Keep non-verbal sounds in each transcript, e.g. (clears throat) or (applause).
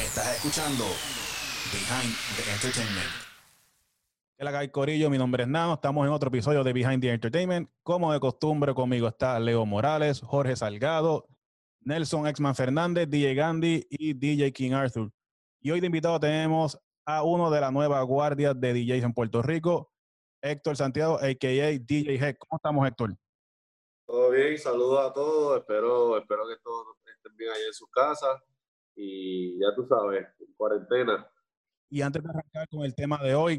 Estás escuchando Behind the Entertainment. ¿Qué la hay, Corillo? Mi nombre es Nano. Estamos en otro episodio de Behind the Entertainment. Como de costumbre, conmigo está Leo Morales, Jorge Salgado, Nelson Exman Fernández, DJ Gandhi y DJ King Arthur. Y hoy de invitado tenemos a uno de la nueva guardia de DJs en Puerto Rico, Héctor Santiago, a.k.a. DJ Heck. ¿Cómo estamos, Héctor? Todo bien, saludos a todos. Espero, espero que todos estén bien ahí en sus casas. Y ya tú sabes, cuarentena. Y antes de arrancar con el tema de hoy,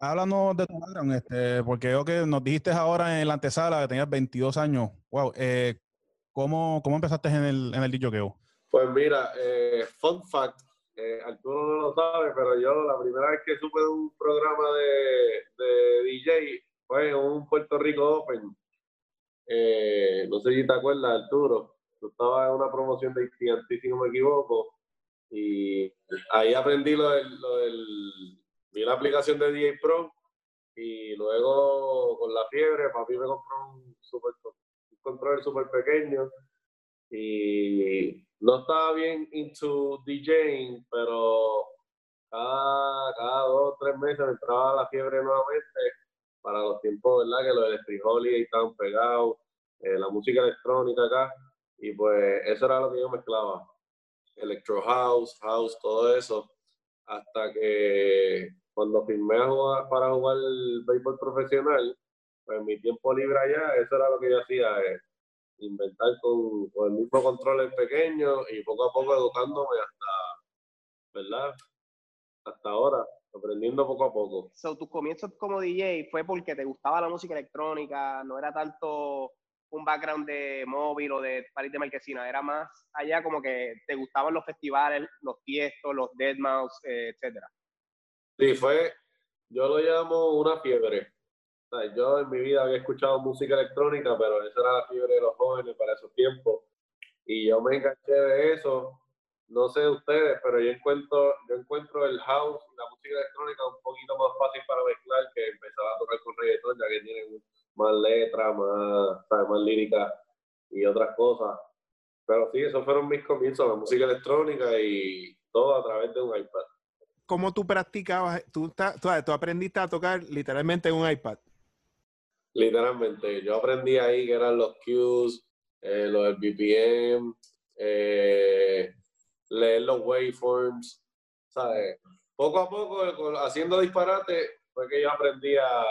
háblanos de tu background, este, porque veo que nos dijiste ahora en la antesala que tenías 22 años. Wow, eh, ¿cómo, ¿cómo empezaste en el, en el DJ? Pues mira, eh, fun fact, eh, Arturo no lo sabe, pero yo la primera vez que supe de un programa de, de DJ fue en un Puerto Rico Open. Eh, no sé si te acuerdas, Arturo. Tú estabas en una promoción de AT&T, me equivoco, y ahí aprendí lo del, del, vi la aplicación de DJ Pro, y luego con la fiebre, papi me compró un, super, control súper pequeño, y no estaba bien into DJing, pero cada, cada dos o tres meses me entraba la fiebre nuevamente para los tiempos, ¿verdad? Que los Electric Holiday estaban pegados, eh, la música electrónica acá, y pues eso era lo que yo mezclaba. Electro House, House, todo eso, hasta que cuando firmé jugar, para jugar el béisbol profesional, pues en mi tiempo libre allá, eso era lo que yo hacía, eh, inventar con, con, el mismo control pequeño y poco a poco educándome hasta, ¿verdad? Hasta ahora, aprendiendo poco a poco. So, tus comienzos como DJ fue porque te gustaba la música electrónica, no era tanto un background de móvil o de París de Marquesina, era más allá como que te gustaban los festivales, los tiestos, los deadmau5, eh, etcétera. Sí, fue, yo lo llamo una fiebre. Yo en mi vida había escuchado música electrónica, pero esa era la fiebre de los jóvenes para esos tiempos. Y yo me enganché de eso. No sé ustedes, pero yo encuentro, yo encuentro el house la música electrónica un poquito más fácil para mezclar que empezar a tocar con reggaetón, ya que tienen más letras, más, ¿sabes? más lírica y otras cosas. Pero sí, esos fueron mis comienzos, la música electrónica y todo a través de un iPad. ¿Cómo tú practicabas? Tú, tú, tú aprendiste a tocar literalmente en un iPad. Literalmente, yo aprendí ahí que eran los cues, eh, los del BPM, eh, leer los waveforms, ¿sabes? Poco a poco, haciendo disparate, fue que yo aprendí a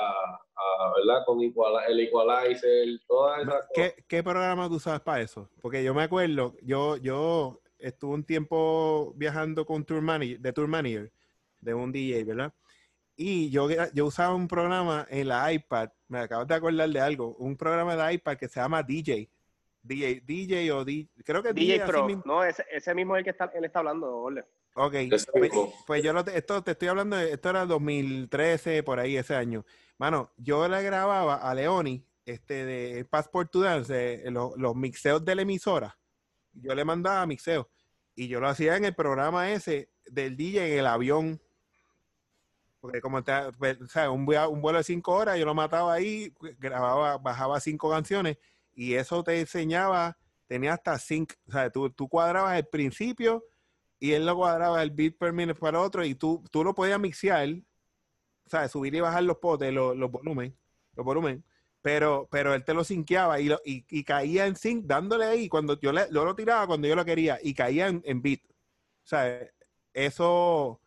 ¿verdad? Con igual, el equalizer, todas esas ¿Qué, cosas. ¿Qué programa tú sabes para eso? Porque yo me acuerdo, yo, yo estuve un tiempo viajando con tour manager, de Tour Manager, de un DJ, ¿verdad? Y yo, yo usaba un programa en la iPad, me acabo de acordar de algo, un programa de iPad que se llama DJ. DJ, DJ o DJ, creo que DJ, DJ Pro. No, ese, ese, mismo es el que está, él está hablando, Ole. Ok, pues, pues, yo lo te, esto te estoy hablando, de, esto era 2013, por ahí ese año. Mano, yo le grababa a Leoni, este, de Passport to Dance, eh, los, mixeos de la emisora. Yo le mandaba mixeos. Y yo lo hacía en el programa ese del DJ en el avión. Porque como te, pues, un, vuelo de cinco horas, yo lo mataba ahí, grababa, bajaba cinco canciones y eso te enseñaba, tenía hasta cinco, o sea, tú, tú cuadrabas el principio y él lo cuadraba el beat per minute para otro y tú, tú lo podías mixear, sea, subir y bajar los potes, los, los volumen, los volumen, pero, pero él te lo sinqueaba y, lo, y, y, caía en sync dándole ahí cuando yo, le, yo lo tiraba cuando yo lo quería y caía en, en beat. Sea, eso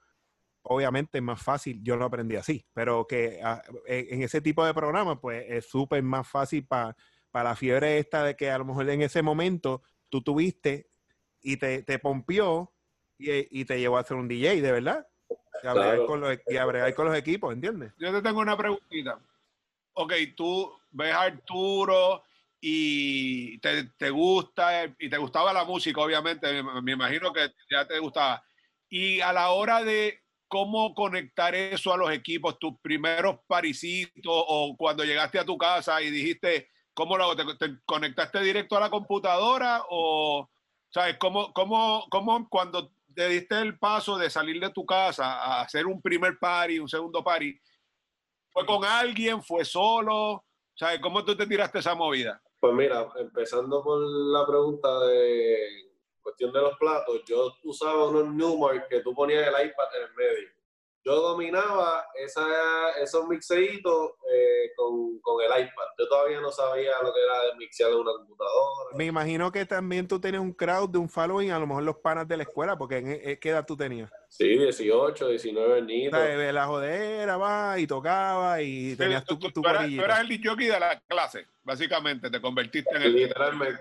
obviamente es más fácil, yo lo aprendí así, pero que a, en ese tipo de programas, pues es súper más fácil para pa la fiebre esta de que a lo mejor en ese momento tú tuviste y te, te pompió y, y, te llevó a hacer un DJ, de verdad. Y a, claro. con los, y a bregar con los equipos, ¿entiendes? Yo te tengo una preguntita. Ok, tú ves a Arturo y te, te gusta, y te gustaba la música, obviamente, me, me imagino que ya te gustaba. Y a la hora de cómo conectar eso a los equipos, tus primeros parisitos o cuando llegaste a tu casa y dijiste, ¿cómo lo hago? ¿Te, te conectaste directo a la computadora o, sabes, cómo, cómo, cómo cuando te diste el paso de salir de tu casa a hacer un primer party, un segundo party, fue con alguien, fue solo, sabes, cómo tú te tiraste esa movida? Pues mira, empezando por la pregunta de cuestión de los platos, yo usaba unos Newmark que tú ponías el iPad en el medio. Yo dominaba esa, esos mixeitos eh, con, con el iPad. Yo todavía no sabía lo que era mixear en una computadora. Me imagino que también tú tenías un crowd de un following, a lo mejor los panas de la escuela, porque ¿en, en qué edad tú tenías? Sí, 18, 19 O añitos. sea, de la jodera, va, y tocaba, y tenías tu, tú, tu tú eras, corillito. tú eras el jockey de la clase, básicamente, te convertiste en el... Literalmente.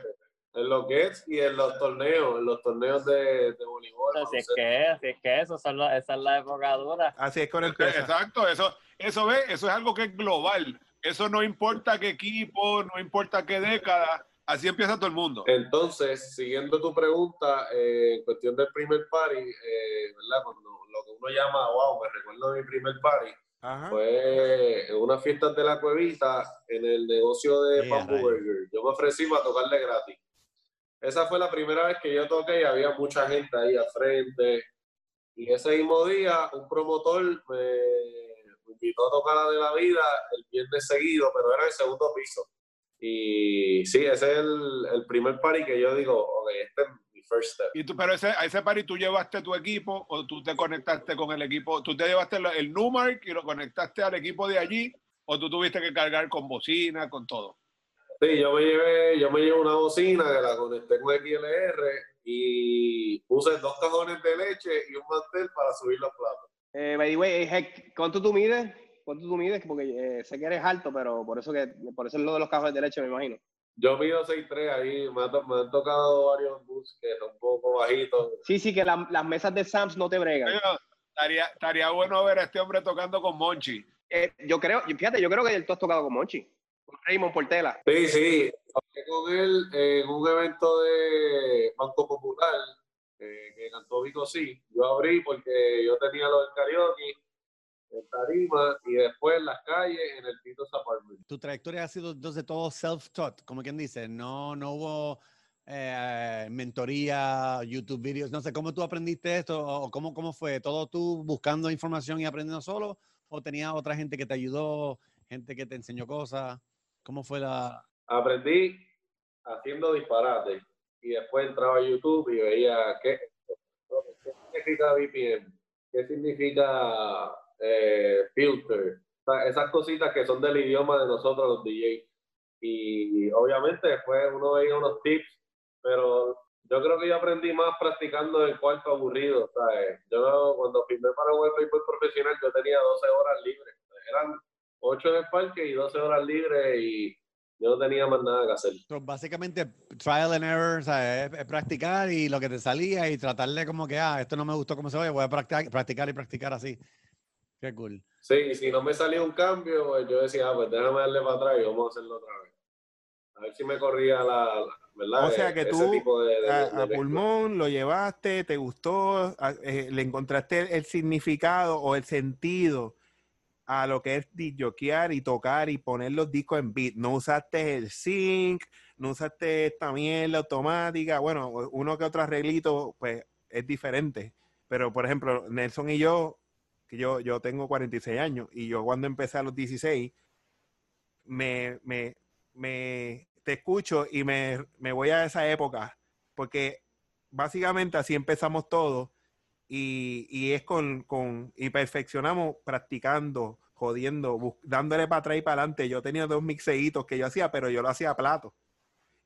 En los Gets y en los torneos, en los torneos de, de voleibol. Así es baloncesto. que, así es que eso, es la, esa es la época dura. Así es con el pesa. Exacto, eso, eso ve, eso es algo que es global. Eso no importa qué equipo, no importa qué década, así empieza todo el mundo. Entonces, siguiendo tu pregunta, eh, en cuestión del primer party, eh, ¿verdad? Cuando lo que uno llama, wow, me recuerdo de mi primer party, Ajá. fue en unas fiestas de la cuevita en el negocio de rayos. Burger. Yo me ofrecí para tocarle gratis. Esa fue la primera vez que yo toqué y había mucha gente ahí al frente. Y ese mismo día, un promotor me, invitó a tocar la de la vida el viernes seguido, pero era el segundo piso. Y sí, ese es el, el primer party que yo digo, ok, este es mi first step. Y tú, pero ese, a ese party tú llevaste tu equipo o tú te conectaste con el equipo, tú te llevaste el, el Numark y lo conectaste al equipo de allí o tú tuviste que cargar con bocina, con todo. Sí, yo me llevé, yo me llevé una bocina que la conecté con XLR y puse dos cajones de leche y un mantel para subir los platos. Eh, by the way, ¿cuánto tú mides? ¿Cuánto tú mides? Porque eh, sé que eres alto, pero por eso que por eso es lo de los cajones de leche, me imagino. Yo mido 6'3 ahí, me, ha to- me han tocado varios bus que son un poco bajitos. Sí, sí, que la- las mesas de Sams no te bregan. Estaría, estaría bueno ver a este hombre tocando con Monchi. Eh, yo creo, fíjate, yo creo que tú has tocado con Monchi, Raymond Portela. Sí, sí, hablé con él en un evento de Banco Popular eh, que cantó Vico Sí. Yo abrí porque yo tenía lo del karaoke en Tarima y después en las calles en el Tito's Apartment. Tu trayectoria ha sido entonces todo self-taught, como quien dice. No, no hubo eh, mentoría, YouTube videos. No sé, ¿cómo tú aprendiste esto? ¿O cómo, cómo fue? ¿Todo tú buscando información y aprendiendo solo? ¿O tenías otra gente que te ayudó, gente que te enseñó cosas? ¿Cómo fue la...? aprendí haciendo disparates y después entraba a YouTube y veía qué, qué significa VPN, qué significa eh, filter, o sea, esas cositas que son del idioma de nosotros los DJs. Y obviamente después uno veía unos tips, pero yo creo que yo aprendí más practicando en el cuarto aburrido. ¿sabes? Yo cuando firmé para un béisbol profesional yo tenía 12 horas libres. Eran 8 en el parque y 12 horas libres y yo no tenía más nada que hacer. So, básicamente, trial and error, o sea, es, es practicar y lo que te salía y tratarle como que, ah, esto no me gustó como se oye, voy a practicar, practicar y practicar así. Qué cool. Sí, y si no me salía un cambio, pues yo decía, ah, pues déjame darle para atrás y vamos a hacerlo otra vez. A ver si me corría la, la- ¿verdad? O sea que ese tú tipo de- de- a, de a pulmón lo llevaste, te gustó, a- eh, le encontraste el, el significado o el sentido a lo que es disjoquear y tocar y poner los discos en beat. No usaste el sync, no usaste esta mierda automática. Bueno, uno que otro arreglito, pues es diferente. Pero, por ejemplo, Nelson y yo, que yo, yo tengo 46 años y yo cuando empecé a los 16, me, me, me te escucho y me, me voy a esa época, porque básicamente así empezamos todo y, y es con, con, y perfeccionamos practicando, jodiendo, dándole para atrás y para adelante. Yo tenía dos mixeitos que yo hacía, pero yo lo hacía a plato.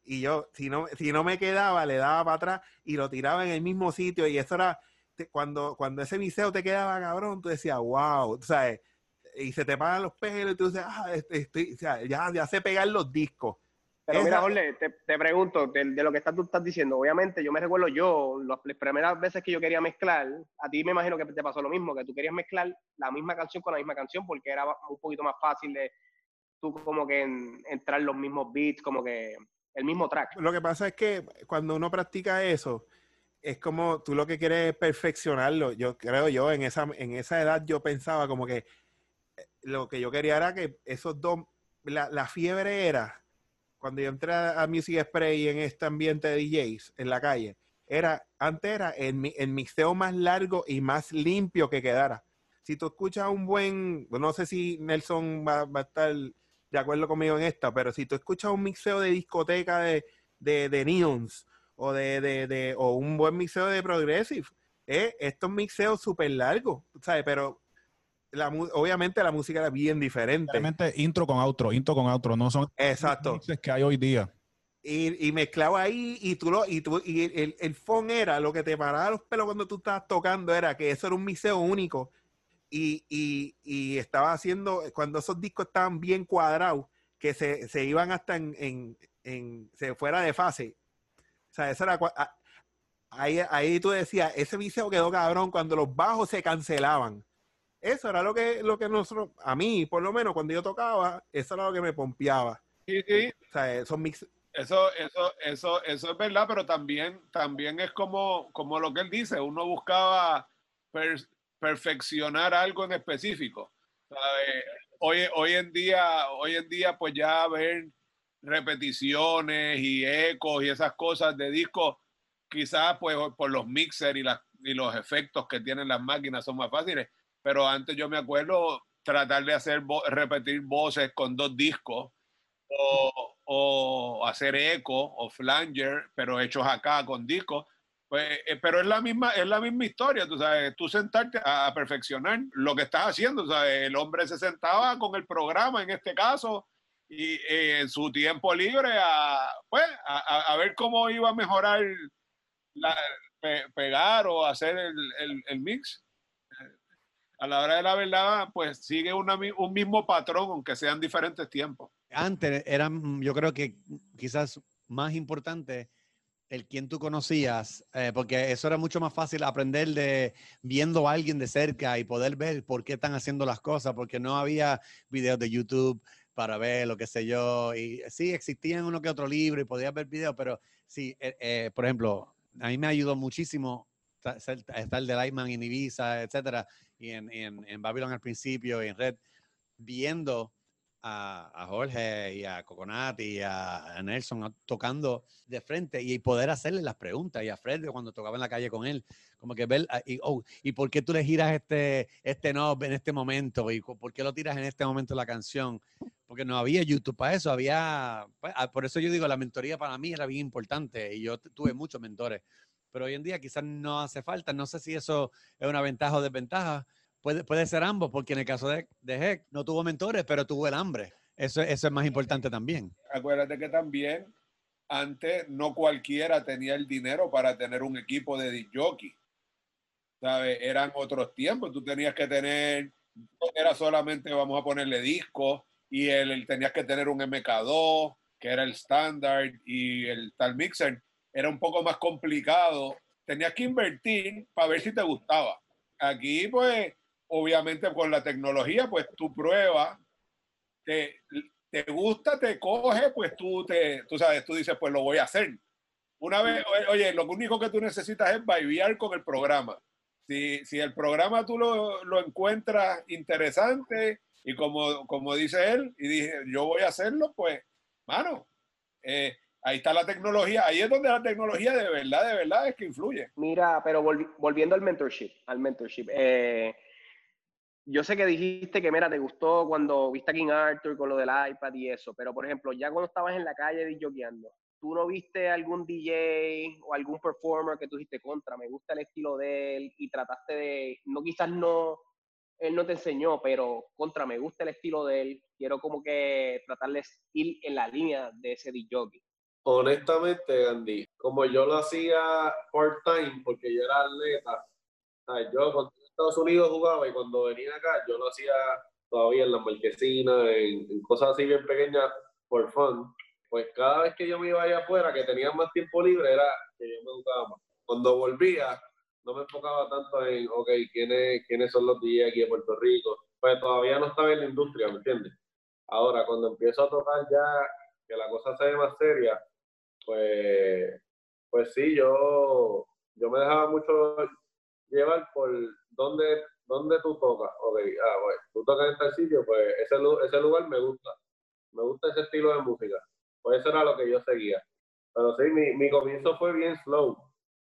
Y yo, si no, si no me quedaba, le daba para atrás y lo tiraba en el mismo sitio. Y eso era, cuando, cuando ese mixeo te quedaba cabrón, tú decías, wow, ¿sabes? Y se te paran los pelos y tú dices, ah, este- estoy- sea, ya, ya sé pegar los discos. Pero mira, Jorge, te, te pregunto, de, de lo que estás, tú estás diciendo, obviamente yo me recuerdo yo, las, las primeras veces que yo quería mezclar, a ti me imagino que te pasó lo mismo, que tú querías mezclar la misma canción con la misma canción porque era un poquito más fácil de tú como que en- entrar los mismos beats, como que el mismo track. Lo que pasa es que cuando uno practica eso, es como tú lo que quieres es perfeccionarlo. Yo creo yo, en esa, en esa edad yo pensaba como que eh, lo que yo quería era que esos dos, la, la fiebre era, cuando yo entré a Music Spray en este ambiente de DJs en la calle, era, antes era el, el mixeo más largo y más limpio que quedara. Si tú escuchas un buen, no sé si Nelson va, va a estar de acuerdo conmigo en esta, pero si tú escuchas un mixeo de discoteca de, de, neons o de, de, de o un buen mixeo de progressive. Eh, estos mixeos súper largos, ¿sabes? Pero la, obviamente la música era bien diferente. Realmente intro con outro, intro con outro, no son Exacto. que hay hoy día. Y, y mezclaba ahí y tú lo, y tú, y el, el phone era lo que te paraba los pelos cuando tú estabas tocando, era que eso era un mixeo único. Y, y, y estaba haciendo, cuando esos discos estaban bien cuadrados, que se, se iban hasta en, en, en- se fuera de fase. O sea, eso era ahí, ahí tú decías, ese mixeo quedó cabrón cuando los bajos se cancelaban. Eso era lo que, lo que nosotros, a mí, por lo menos, cuando yo tocaba, eso era lo que me pompeaba. Sí, sí, O sea, esos mix, Eso, eso, eso, eso es verdad, pero también, también es como, como lo que él dice, uno buscaba per- perfeccionar algo en específico. ¿sabe? Hoy, hoy en día, hoy en día, pues ya ver repeticiones y ecos y esas cosas de discos, quizás pues por los mixers y, las, y los efectos que tienen las máquinas son más fáciles. Pero antes yo me acuerdo tratar de hacer vo- repetir voces con dos discos o, o hacer eco o flanger, pero hechos acá con discos. Pues, eh, pero es la misma, es la misma historia, tú sabes, tú sentarte a, a perfeccionar lo que estás haciendo, ¿sabes? El hombre se sentaba con el programa en este caso y eh, en su tiempo libre a, pues, a, a- ver cómo iba a mejorar, la- pe- pegar o hacer el, el- el mix. A la hora de la verdad, pues sigue una un mismo patrón, aunque sean diferentes tiempos. Antes eran, yo creo que quizás más importante el quien tú conocías, eh, porque eso era mucho más fácil aprender de viendo a alguien de cerca y poder ver por qué están haciendo las cosas, porque no había videos de YouTube para ver lo que sé yo. Y sí, existían uno que otro libro y podías ver videos, pero sí, eh, eh, por ejemplo, a mí me ayudó muchísimo estar de Lightman en Ibiza, etcétera, y en, en, en Babylon al principio y en Red, viendo a, a Jorge y a Coconut y a, a Nelson a- tocando de frente y poder hacerle las preguntas y a Fred cuando tocaba en la calle con él, como que ver, ah, y, oh, ¿y por qué tú le giras este, este knob en este momento? ¿Y por qué lo tiras en este momento la canción? Porque no había YouTube para eso, había, pues, ah, por eso yo digo, la mentoría para mí era bien importante y yo tuve muchos mentores, pero hoy en día quizás no hace falta, no sé si eso es una ventaja o desventaja, Puede, puede ser ambos, porque en el caso de, de Heck no tuvo mentores, pero tuvo el hambre. Eso, eso es más importante también. acuérdate que también antes no cualquiera tenía el dinero para tener un equipo de disc jockey. ¿Sabes? Eran otros tiempos. Tú tenías que tener, no era solamente vamos a ponerle disco y el- tenías que tener un MK2, que era el estándar, y el tal mixer. Era un poco más complicado. Tenías que invertir para ver si te gustaba. Aquí, pues, obviamente con la tecnología, pues tú pruebas, te, te gusta, te coge, pues tú te, tú sabes, tú dices, pues lo voy a hacer. Una vez, oye, lo único que tú necesitas es vibear con el programa. Si, si el programa tú lo, lo encuentras interesante y como, como dice él, y dije, yo voy a hacerlo, pues, mano, eh, ahí está la tecnología, ahí es donde la tecnología de verdad, de verdad es que influye. Mira, pero volvi- volviendo al mentorship, al mentorship, eh, yo sé que dijiste que, mira, te gustó cuando viste a King Arthur con lo del iPad y eso, pero por ejemplo, ya cuando estabas en la calle disjoqueando, ¿tú no viste algún DJ o algún performer que tú dijiste contra, me gusta el estilo de él y trataste de, no quizás no, él no te enseñó, pero contra, me gusta el estilo de él, quiero como que tratarles ir en la línea de ese DJ? Honestamente, Andy, como yo lo hacía part-time, porque yo era atleta, yo en Estados Unidos jugaba y cuando venía acá, yo lo hacía todavía en la marquesina, en, en cosas así bien pequeñas, por fun. Pues cada vez que yo me iba allá afuera, que tenía más tiempo libre, era que yo me educaba más. Cuando volvía, no me enfocaba tanto en, ok, ¿quiénes, quiénes son los DJs aquí de Puerto Rico? Pues todavía no estaba en la industria, ¿me entiendes? Ahora, cuando empiezo a tocar ya, que la cosa se ve más seria, pues, pues sí, yo, yo me dejaba mucho llevar por dónde, dónde tú tocas. Ok, ah, bueno, tú tocas en tal sitio, pues ese, ese lugar me gusta. Me gusta ese estilo de música. Pues eso era lo que yo seguía. Pero sí, mi, mi comienzo fue bien slow.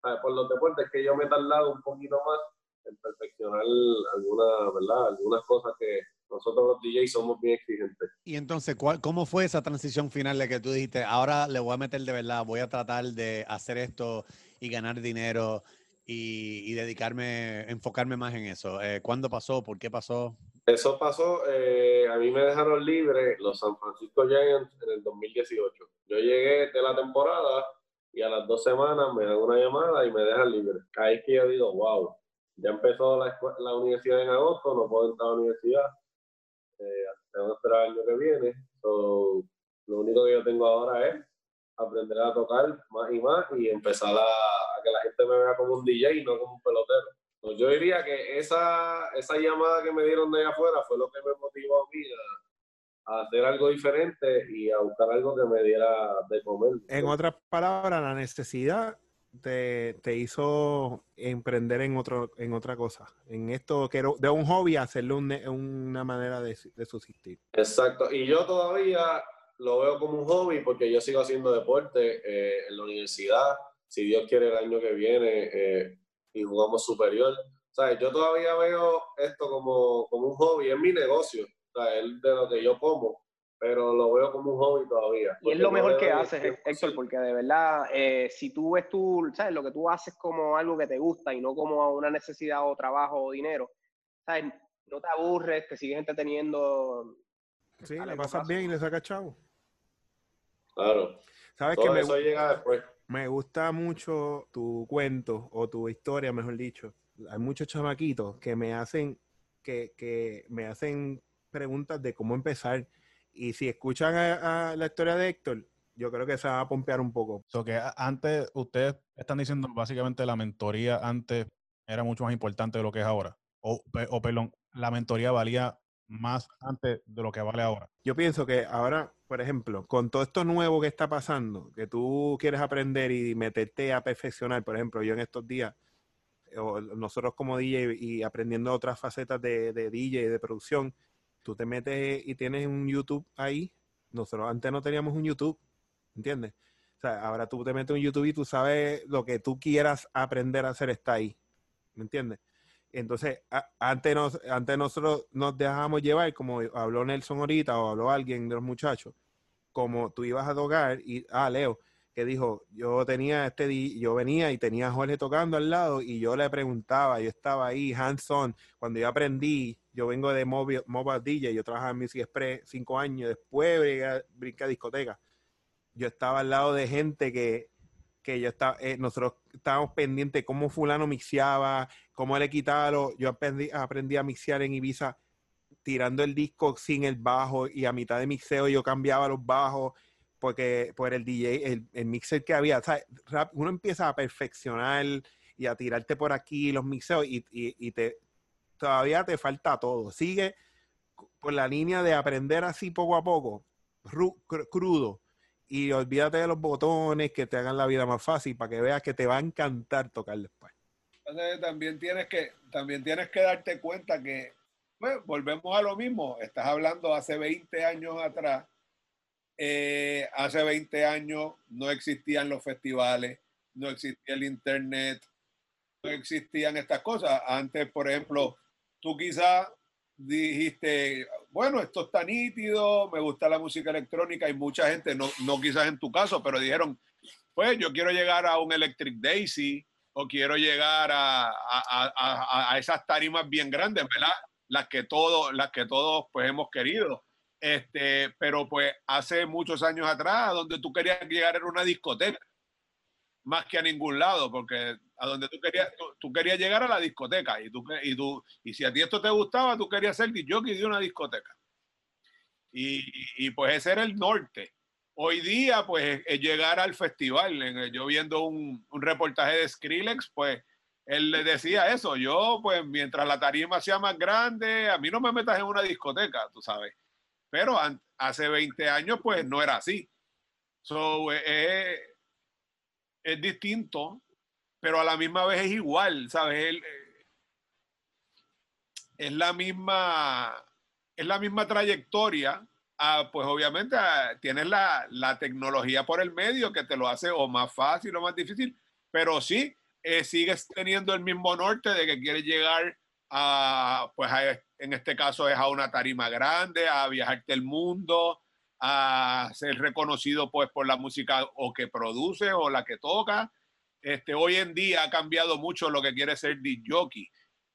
Ah, Por los deportes que yo me he tardado un poquito más en perfeccionar algunas, ¿verdad? Algunas cosas que nosotros los DJs somos bien exigentes. Y entonces, ¿cuál, ¿cómo fue esa transición final de que tú dijiste, ahora le voy a meter de verdad, voy a tratar de hacer esto y ganar dinero y, y dedicarme, enfocarme más en eso? Eh, ¿Cuándo pasó? ¿Por qué pasó? Eso pasó, eh, a mí me dejaron libre los San Francisco Giants en el 2018. Yo llegué de la temporada y a las dos semanas me dan una llamada y me dejan libre. Ahí es que yo digo, wow, ya empezó la, la universidad en agosto, no puedo entrar a la universidad, eh, tengo que esperar el año que viene. So, lo único que yo tengo ahora es aprender a tocar más y más y empezar a, a que la gente me vea como un DJ y no como un pelotero. Pues yo diría que esa, esa llamada que me dieron de allá afuera fue lo que me motivó a mí a hacer algo diferente y a buscar algo que me diera de comer. En otras palabras, la necesidad te, te hizo emprender en otro, en otra cosa. En esto que era de un hobby a hacerlo un una manera de, de subsistir. Exacto. Y yo todavía lo veo como un hobby porque yo sigo haciendo deporte eh, en la universidad. Si Dios quiere el año que viene eh, y jugamos superior. Sea, yo todavía veo esto como, como un hobby, es mi negocio. Sea, es de lo que yo como, pero lo veo como un hobby todavía. Y es lo mejor que haces, Héctor, porque de verdad, eh, si tú ves tú, ¿sabes? Lo que tú haces como algo que te gusta y no como una necesidad o trabajo o dinero, ¿sabes? No te aburres, te sigues entreteniendo. Sí, A le largo pasas bien y le sacas chavo. Claro. ¿Sabes que Todo me, eso gu- llega después. me gusta mucho tu cuento o tu historia, mejor dicho? Hay muchos chamaquitos que me hacen, que, que me hacen preguntas de cómo empezar. Y si escuchan a, a la historia de Héctor, yo creo que se va a pompear un poco. So que antes, ustedes están diciendo básicamente la mentoría antes era mucho más importante de lo que es ahora. O, o perdón, la mentoría valía más antes de lo que vale ahora. Yo pienso que ahora, por ejemplo, con todo esto nuevo que está pasando, que tú quieres aprender y meterte a perfeccionar, por ejemplo, yo en estos días, o nosotros como DJ y aprendiendo otras facetas de, de DJ, de producción, tú te metes y tienes un YouTube ahí. Nosotros antes no teníamos un YouTube, ¿entiendes? O sea, ahora tú te metes en YouTube y tú sabes lo que tú quieras aprender a hacer está ahí, ¿me entiendes? Entonces, antes, nos, antes nosotros nos dejábamos llevar, como habló Nelson ahorita o habló alguien de los muchachos, como tú ibas a tocar y, ah, Leo, que dijo, yo tenía este, yo venía y tenía a Jorge tocando al lado y yo le preguntaba, yo estaba ahí, hands on, cuando yo aprendí, yo vengo de mobile, DJ, yo trabajaba en Music Express cinco años, después brinqué, a- brinqué a discoteca. Yo estaba al lado de gente que, que yo estaba, eh, nosotros estábamos pendientes cómo fulano mixeaba, cómo le quitaba lo- yo aprendí, aprendí a mixear en Ibiza tirando el disco sin el bajo y a mitad de mixeo yo cambiaba los bajos porque por el DJ, el, el mixer que había. Rap- uno empieza a perfeccionar y a tirarte por aquí los mixeos y- y te todavía te falta todo. Sigue por la línea de aprender así poco a poco, ru- cr- crudo, y olvídate de los botones que te hagan la vida más fácil para que veas que te va a encantar tocar después. Entonces también tienes que, también tienes que darte cuenta que, pues, volvemos a lo mismo. Estás hablando hace 20 años atrás. Eh, hace 20 años no existían los festivales, no existía el internet, no existían estas cosas. Antes, por ejemplo, tú quizás dijiste, bueno, esto está nítido, me gusta la música electrónica y mucha gente, no, no quizás en tu caso, pero dijeron, pues yo quiero llegar a un Electric Daisy o quiero llegar a, a- a- a- esas tarimas bien grandes, ¿verdad? Las que todos, las que todos pues hemos querido. Este, pero pues hace muchos años atrás, donde tú querías llegar era una discoteca, más que a ningún lado, porque a donde tú querías, tú, tú querías llegar a la discoteca y tú, y tú, y si a ti esto te gustaba, tú querías ser jockey de una discoteca. Y, y, pues ese era el norte. Hoy día, pues, es llegar al festival. Yo viendo un, un reportaje de Skrillex, pues, él le decía eso. Yo, pues, mientras la tarima sea más grande, a mí no me metas en una discoteca, tú sabes. Pero hace 20 años, pues, no era así. So, eh, eh, es distinto, pero a la misma vez es igual, ¿sabes? Eh, es la misma, es la misma trayectoria. Ah, pues obviamente ah, tienes la, la tecnología por el medio que te lo hace o más fácil o más difícil, pero sí, eh, sigues teniendo el mismo norte de que quieres llegar a, pues a en este caso es a una tarima grande, a viajarte el mundo, a ser reconocido pues por la música o que produce o la que toca. Este, hoy en día ha cambiado mucho lo que quiere ser DJ.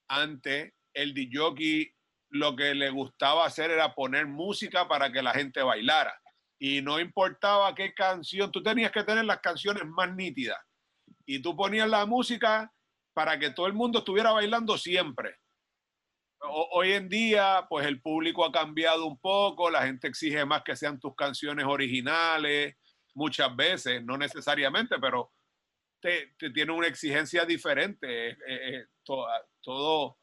Antes el DJ lo que le gustaba hacer era poner música para que la gente bailara. Y no importaba qué canción, tú tenías que tener las canciones más nítidas. Y tú ponías la música para que todo el mundo estuviera bailando siempre. Hoy en día, pues el público ha cambiado un poco, la gente exige más que sean tus canciones originales, muchas veces, no necesariamente, pero te, tiene una exigencia diferente. Eh, eh, to- todo,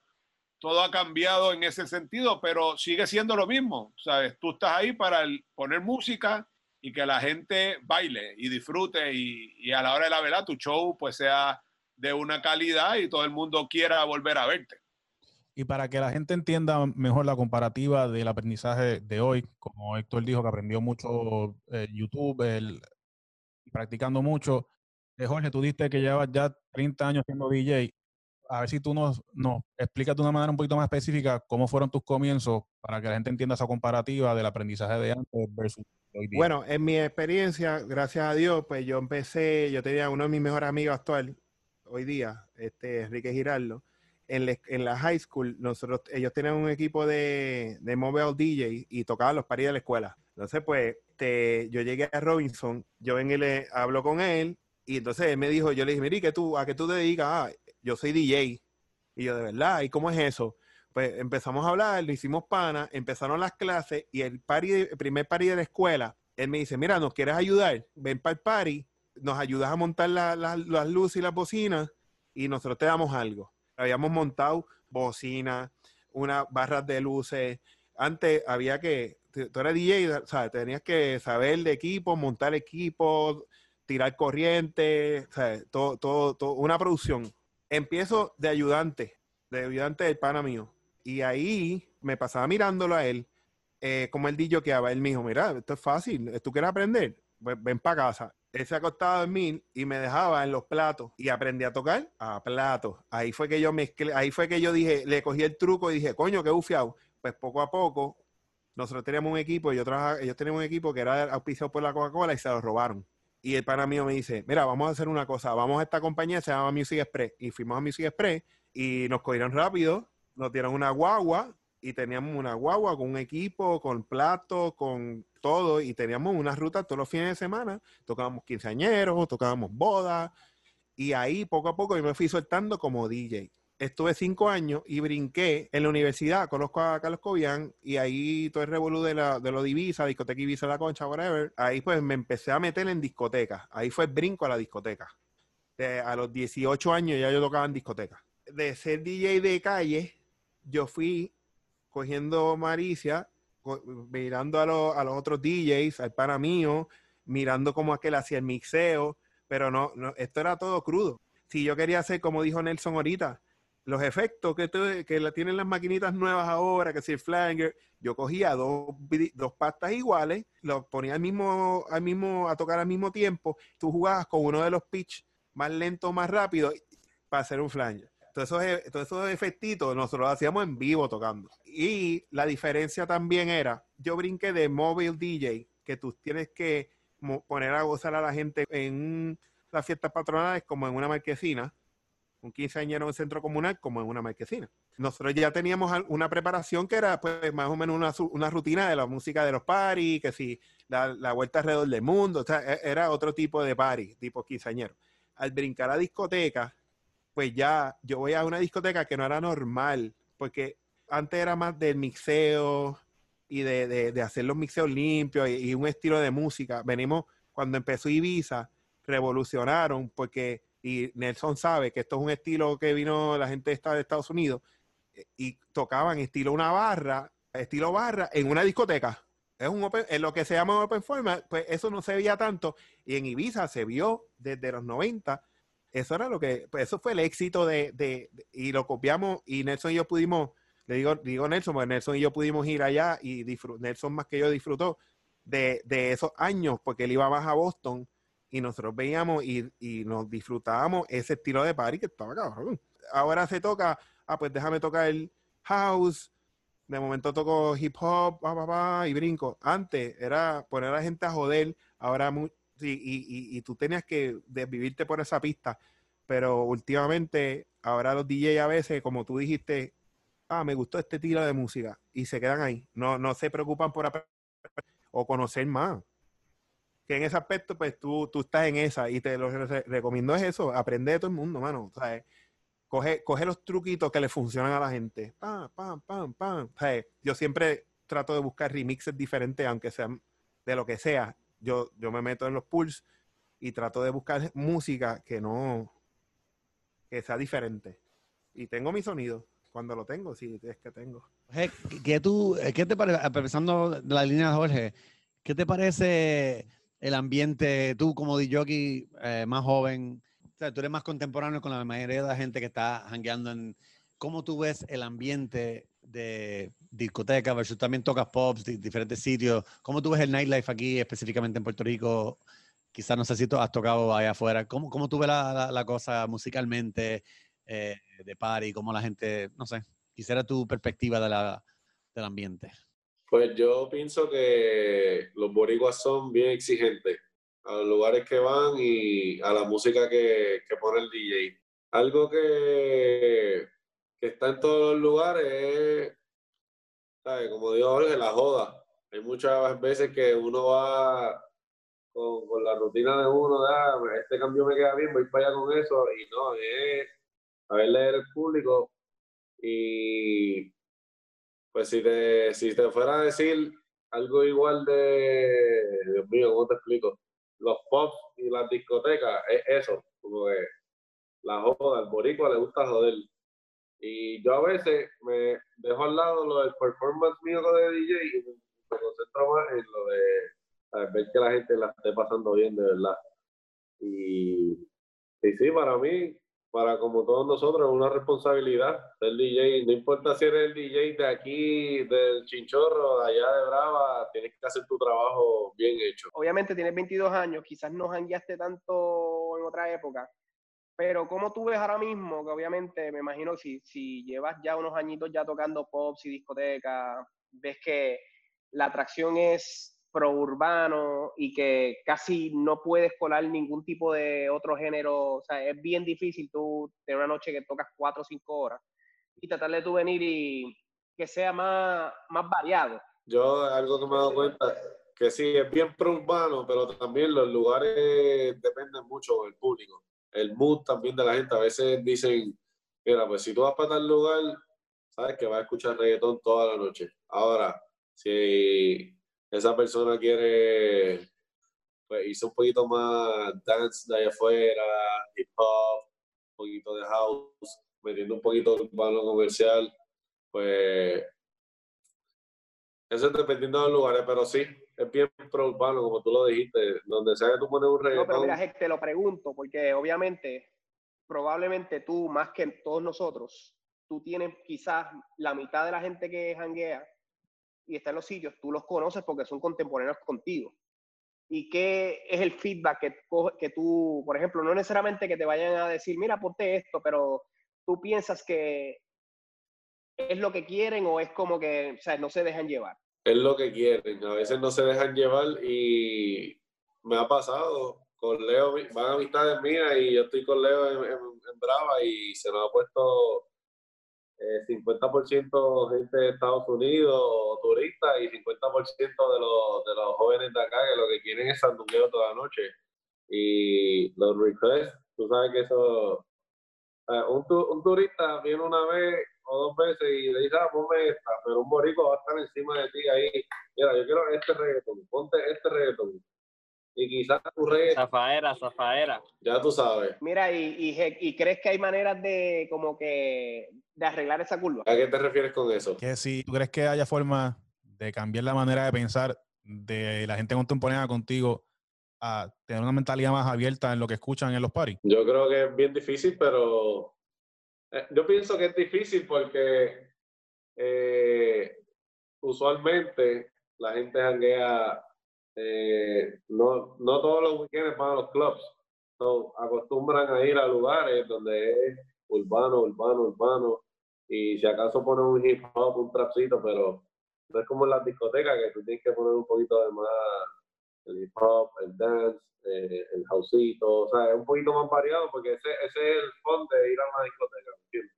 todo ha cambiado en ese sentido, pero sigue siendo lo mismo. ¿Sabes? Tú estás ahí para poner música y que la gente baile y disfrute y, y a la hora de la verdad tu show pues sea de una calidad y todo el mundo quiera volver a verte. Y para que la gente entienda mejor la comparativa del aprendizaje de hoy, como Héctor dijo que aprendió mucho eh, YouTube, el, practicando mucho. Eh, Jorge, tú diste que llevas ya 30 años siendo DJ. A ver si tú nos, nos explicas de una manera un poquito más específica cómo fueron tus comienzos para que la gente entienda esa comparativa del aprendizaje de antes versus hoy día. Bueno, en mi experiencia, gracias a Dios, pues yo empecé, yo tenía uno de mis mejores amigos actual, hoy día, este Enrique Giraldo, en, la- high school, nosotros, ellos tenían un equipo de, de mobile DJ y tocaban los paris de la escuela. Entonces, pues, te- yo llegué a Robinson, yo en él hablo con él, y entonces él me dijo, yo le dije, mire, ¿qué tú, ¿a qué tú te dedicas? Ah, yo soy DJ. Y yo, de verdad, ¿y cómo es eso? Pues empezamos a hablar, lo hicimos pana, empezaron las clases y el, party, el primer party de la escuela, él me dice, mira, ¿nos quieres ayudar? Ven para el party, nos ayudas a montar la- las luces y las bocinas y nosotros te damos algo. Habíamos montado bocinas, unas barras de luces. Antes había que, tú eras DJ, ¿sabes? Tenías que saber de equipo, montar equipo, tirar corriente, ¿sabes? Todo, todo, todo, una producción. Empiezo de ayudante, de ayudante del pana mío. Y ahí me pasaba mirándolo a él, eh, como él dijo que él me dijo, mira, esto es fácil, ¿tú quieres aprender? Pues ven para casa. Él se acostaba a dormir y me dejaba en los platos y aprendí a tocar a platos. Ahí fue que yo mezclé, ahí fue que yo dije, le cogí el truco y dije, coño, qué bufiado. Pues poco a poco, nosotros teníamos un equipo, yo trabajaba, ellos tenían un equipo que era auspiciado por la Coca-Cola y se lo robaron. Y el pana mío me dice, mira, vamos a hacer una cosa, vamos a esta compañía, se llama Music Express. Y fuimos a Music Express y nos cogieron rápido, nos dieron una guagua y teníamos una guagua con un equipo, con platos, con todo, y teníamos una ruta todos los fines de semana, tocábamos quinceañeros, tocábamos bodas, y ahí poco a poco yo me fui soltando como DJ. Estuve cinco años y brinqué en la universidad, conozco a Carlos Cobian, y ahí todo el revolú de, la, de lo de Ibiza, discoteca Ibiza La Concha, whatever, ahí pues me empecé a meter en discotecas, ahí fue el brinco a la discoteca. A los 18 años ya yo tocaba en discoteca. De ser DJ de calle, yo fui cogiendo maricia, co- mirando a, los- a los otros DJs, al pana mío, mirando cómo aquel hacía el mixeo, pero no, no, esto era todo crudo. Si yo quería hacer, como dijo Nelson ahorita, los efectos que, tienen las maquinitas nuevas ahora, que si el flanger, yo cogía dos, dos pastas iguales, los ponía al mismo, al mismo, a tocar al mismo tiempo, tú jugabas con uno de los pitch más lento, más rápido, para hacer un flanger. Todos esos, e- todos efectitos nosotros los hacíamos en vivo tocando. Y la diferencia también era, yo brinqué de mobile DJ, que tú tienes que poner a gozar a la gente en las fiestas patronales como en una marquesina, un quinceañero en un centro comunal como en una marquesina. Nosotros ya teníamos una preparación que era pues más o menos una, rutina de la música de los paris, que si la, vuelta alrededor del mundo, e- era otro tipo de party, tipo quinceañero. Al brincar a discoteca, pues ya yo voy a una discoteca que no era normal, porque antes era más del mixeo y de, de- de hacer los mixeos limpios y, un estilo de música. Venimos, cuando empezó Ibiza, revolucionaron porque, y Nelson sabe que esto es un estilo que vino la gente de Estados Unidos, eh, y tocaban estilo una barra, estilo barra en una discoteca. Es un open, en lo que se llama open format, pues eso no se veía tanto. Y en Ibiza se vio desde los 90 eso era lo que, pues eso fue el éxito de, de- y lo copiamos y Nelson y yo pudimos, le digo, digo Nelson, porque Nelson y yo pudimos ir allá y Nelson más que yo disfrutó de, de esos años porque él iba más a Boston y nosotros veíamos y, y nos disfrutábamos ese estilo de party que estaba cabrón. Ahora se toca, ah, pues déjame tocar el house, de momento toco hip hop, pa, pa, pa, y brinco. Antes era poner a la gente a joder, ahora y, y, y tú tenías que desvivirte por esa pista. Pero últimamente, ahora los DJ a veces, como tú dijiste, ah, me gustó este estilo de música, y se quedan ahí. No, no se preocupan por aprender o conocer más. Que en ese aspecto, pues tú, tú estás en esa, y te lo re- recomiendo es eso, aprende de todo el mundo, mano. Sea, coge, coge los truquitos que le funcionan a la gente. Pam, sea, yo siempre trato de buscar remixes diferentes, aunque sean de lo que sea. Yo, yo me meto en los pools y trato de buscar música que no, que sea diferente. Y tengo mi sonido. Cuando lo tengo, sí, es que tengo. Jorge, ¿qué, tú, eh, ¿qué te parece, la línea de Jorge, qué te parece el ambiente, tú como DJ eh, más joven, o sea, tú eres más contemporáneo con la mayoría de la gente que está hangueando en, ¿cómo tú ves el ambiente de discoteca versus también tocas pops, di- diferentes sitios? ¿Cómo tú ves el nightlife aquí, específicamente en Puerto Rico? Quizás no sé si tú has tocado allá afuera. ¿Cómo, cómo tú ves la, la- la cosa musicalmente eh, de party? ¿Cómo la gente, no sé, quisiera tu perspectiva de la, del ambiente? Pues yo pienso que los boricuas son bien exigentes a los lugares que van y a la música que, que pone el DJ. Algo que, que está en todos los lugares es, ¿sabes? como digo Jorge, la joda. Hay muchas veces que uno va con, la rutina de uno, de, "Ah, este cambio me queda bien, voy para allá con eso, y no, es saber leer el público y pues si te, si te fuera a decir algo igual de, Dios mío, ¿cómo te explico? Los pops y las discotecas, es eso, como que la joda, al boricua le gusta joder. Y yo a veces me dejo al lado lo del performance mío de DJ y me, concentro más en lo de ver que la gente la esté pasando bien de verdad. Y, y sí, para mí, para como todos nosotros, es una responsabilidad ser DJ. No importa si eres el DJ de aquí, del Chinchorro, de allá de Brava, tienes que hacer tu trabajo bien hecho. obviamente tienes 22 años, quizás no jangueaste tanto en otra época, pero ¿cómo tú ves ahora mismo? Que obviamente me imagino si, si llevas ya unos añitos ya tocando pops y discotecas, ves que la atracción es pro urbano y que casi no puedes colar ningún tipo de otro género, o sea, es bien difícil tú tener una noche que tocas cuatro o cinco horas y tratar de tú venir y que sea más, más variado. Yo, algo que me he dado cuenta, que sí, es bien pro urbano, pero también los lugares dependen mucho del público. El mood también de la gente. A veces dicen, mira, pues si tú vas para tal lugar, sabes que vas a escuchar reggaetón toda la noche. Ahora, si esa persona quiere pues, irse un poquito más dance de allá afuera, hip hop, un poquito de house, metiendo un poquito de urbano comercial, pues eso es dependiendo de los lugares, pero sí, es bien pro urbano, como tú lo dijiste. Donde sea que tú pones un No, pero reggaetón, mira, Heck, te lo pregunto, porque obviamente, probablemente tú, más que todos nosotros, tú tienes quizás la mitad de la gente que janguea y está en los sitios, tú los conoces porque son contemporáneos contigo. ¿Y qué es el feedback que, que tú, por ejemplo, no necesariamente que te vayan a decir, mira, ponte esto, pero tú piensas que es lo que quieren o es como que, o sea, no se dejan llevar? Es lo que quieren. A veces no se dejan llevar y me ha pasado. Con Leo, van amistades mías y yo estoy con Leo en, en- Brava y se nos ha puesto eh, 50% gente de Estados Unidos turistas y 50% de los, de los jóvenes de acá que lo que quieren es sandungueo toda la noche. Y los requests, tú sabes que eso... eh, un, tu- un turista viene una vez o dos veces y le dice, ah, ponme esta, pero un boricua va a estar encima de ti ahí. Mira, yo quiero este reggaetón, ponte este reggaetón. Y quizás tu reggaetón, Zafaera, zafaera. ya tú sabes. Mira, y, y, Heck, ¿y crees que hay maneras de como que de arreglar esa curva? ¿A qué te refieres con eso? Que si tú crees que haya forma de cambiar la manera de pensar de la gente contemporánea contigo a tener una mentalidad más abierta en lo que escuchan en los paris. Yo creo que es bien difícil, pero yo pienso que es difícil porque eh, usualmente la gente janguea, eh, no, no todos los weekends van a los clubs. So, acostumbran a ir a lugares donde es urbano, urbano, urbano. y si acaso ponen un hip hop, un trapcito, pero no es como en las discotecas que tú tienes que poner un poquito de más el hip hop, el dance, eh, el houseito, o sea, es un poquito más variado porque ese, ese es el fondo de ir a una discoteca, ¿me entiendes?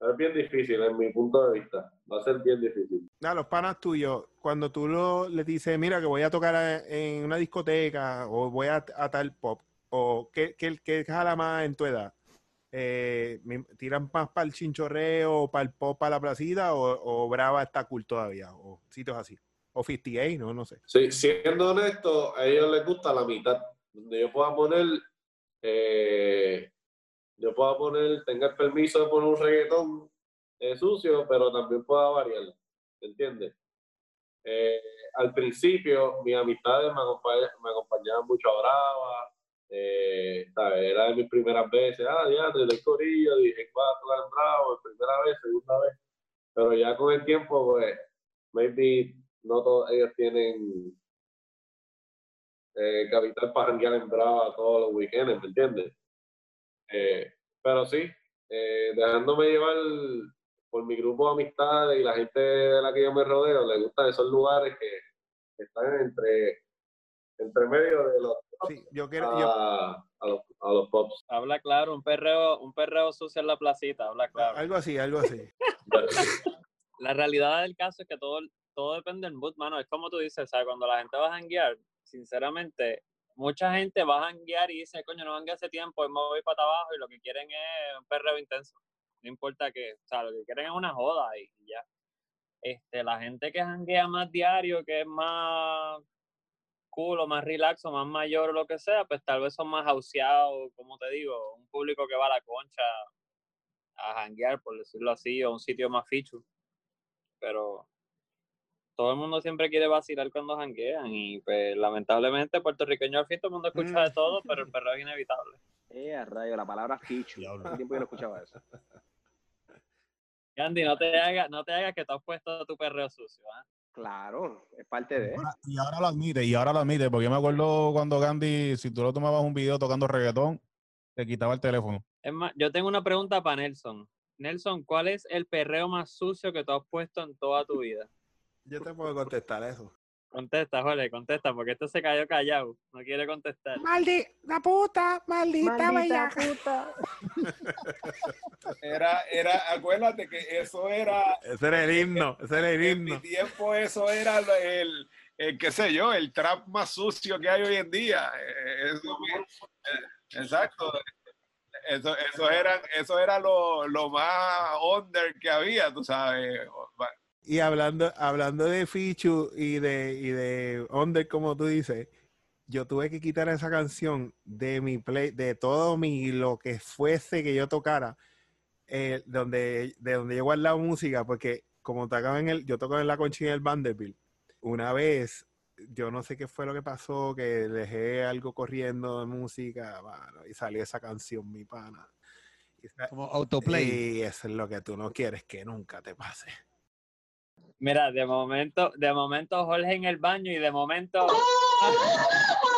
Es bien difícil, en mi punto de vista. Va a ser bien difícil. A los panas tuyos, cuando tú lo, les dices, mira, que voy a tocar en una discoteca o voy a, tal pop, o qué, qué, qué jala más en tu edad, Eh, ¿tiran más para el chinchorreo, para el pop, para la placita, o, o Brava está cool todavía, o sitios así? O 58, no, no sé. Sí, siendo honesto, a ellos les gusta la mitad. Donde yo pueda poner, eh, yo pueda poner, tenga el permiso de poner un reggaetón eh, sucio, pero también pueda variar. ¿Me entiendes? Eh, al principio, mis amistades me, acompañ- me acompañaban mucho a Brava. eh. Era de mis primeras veces. Ah, ya, desde el corillo, dije, tocar en Bravo, primera vez, segunda vez. Pero ya con el tiempo, pues, maybe no todos ellos tienen eh, capital para janguear en Brava todos los weekends, ¿me entiendes? Eh, pero sí, eh, dejándome llevar por mi grupo de amistades y la gente de la que yo me rodeo, les gustan esos lugares que, que están entre, entre medio de los Sí, yo quiero, yo, a, a los, a los pops. Habla claro, un perreo, un perreo sucio en la placita, habla claro. algo así, algo así. (laughs) La realidad del caso es que todo, todo depende del mood, mano. Es como tú dices, ¿sabes? Cuando la gente va a janguear, sinceramente, mucha gente va a janguear y dice, coño, no jangueé hace tiempo, y me voy para abajo y lo que quieren es un perreo intenso. No importa qué, o sea, lo que quieren es una joda y ya. Este, la gente que janguea más diario, que es más cool o más relax o más mayor o lo que sea, pues tal vez son más hauseados, como te digo, un público que va a la concha a janguear, por decirlo así, o un sitio más fichu. Pero todo el mundo siempre quiere vacilar cuando janguean y pues lamentablemente puertorriqueño al fin todo el mundo escucha de todo, (laughs) pero el perreo es inevitable. Eh, a rayo, la palabra. Diablo. Hace tiempo que no escuchaba eso. Andy, no te hagas, no te hagas que te has puesto tu perreo sucio, ¿ah? Claro, es parte de. Ahora- y ahora lo admite, y ahora lo admite, porque yo me acuerdo cuando Gandhi, si tú lo tomabas un video tocando reggaetón, te quitaba el teléfono. Es más, yo tengo una pregunta para Nelson. Nelson, ¿cuál es el perreo más sucio que tú has puesto en toda tu vida? Yo te puedo contestar eso. Contesta, Jorge, contesta, porque este se cayó callado, no quiere contestar. Maldita puta, maldita, puta. (laughs) Era, era, acuérdate que eso era, Ese era el himno, ese era el en mi himno. tiempo eso era el, el, qué sé yo, el trap más sucio que hay hoy en día. Eh, Eso, eh, exacto. Eso, eso era, eso era lo, lo más under que había, tú sabes. Y hablando, hablando de Fichu y de, y de Under, como tú dices, yo tuve que quitar esa canción de mi play, de todo mi lo que fuese que yo tocara, eh, donde, de donde yo guardaba música, porque como tocaba en el, yo tocaba en la conchilla del Vanderbilt, una vez, yo no sé qué fue lo que pasó, que dejé algo corriendo de música, mano, y salió esa canción, mi pana. Y Como autoplay. Y eso es lo que tú no quieres que nunca te pase. Mira, de momento, de momento Jorge en el baño y de momento (laughs)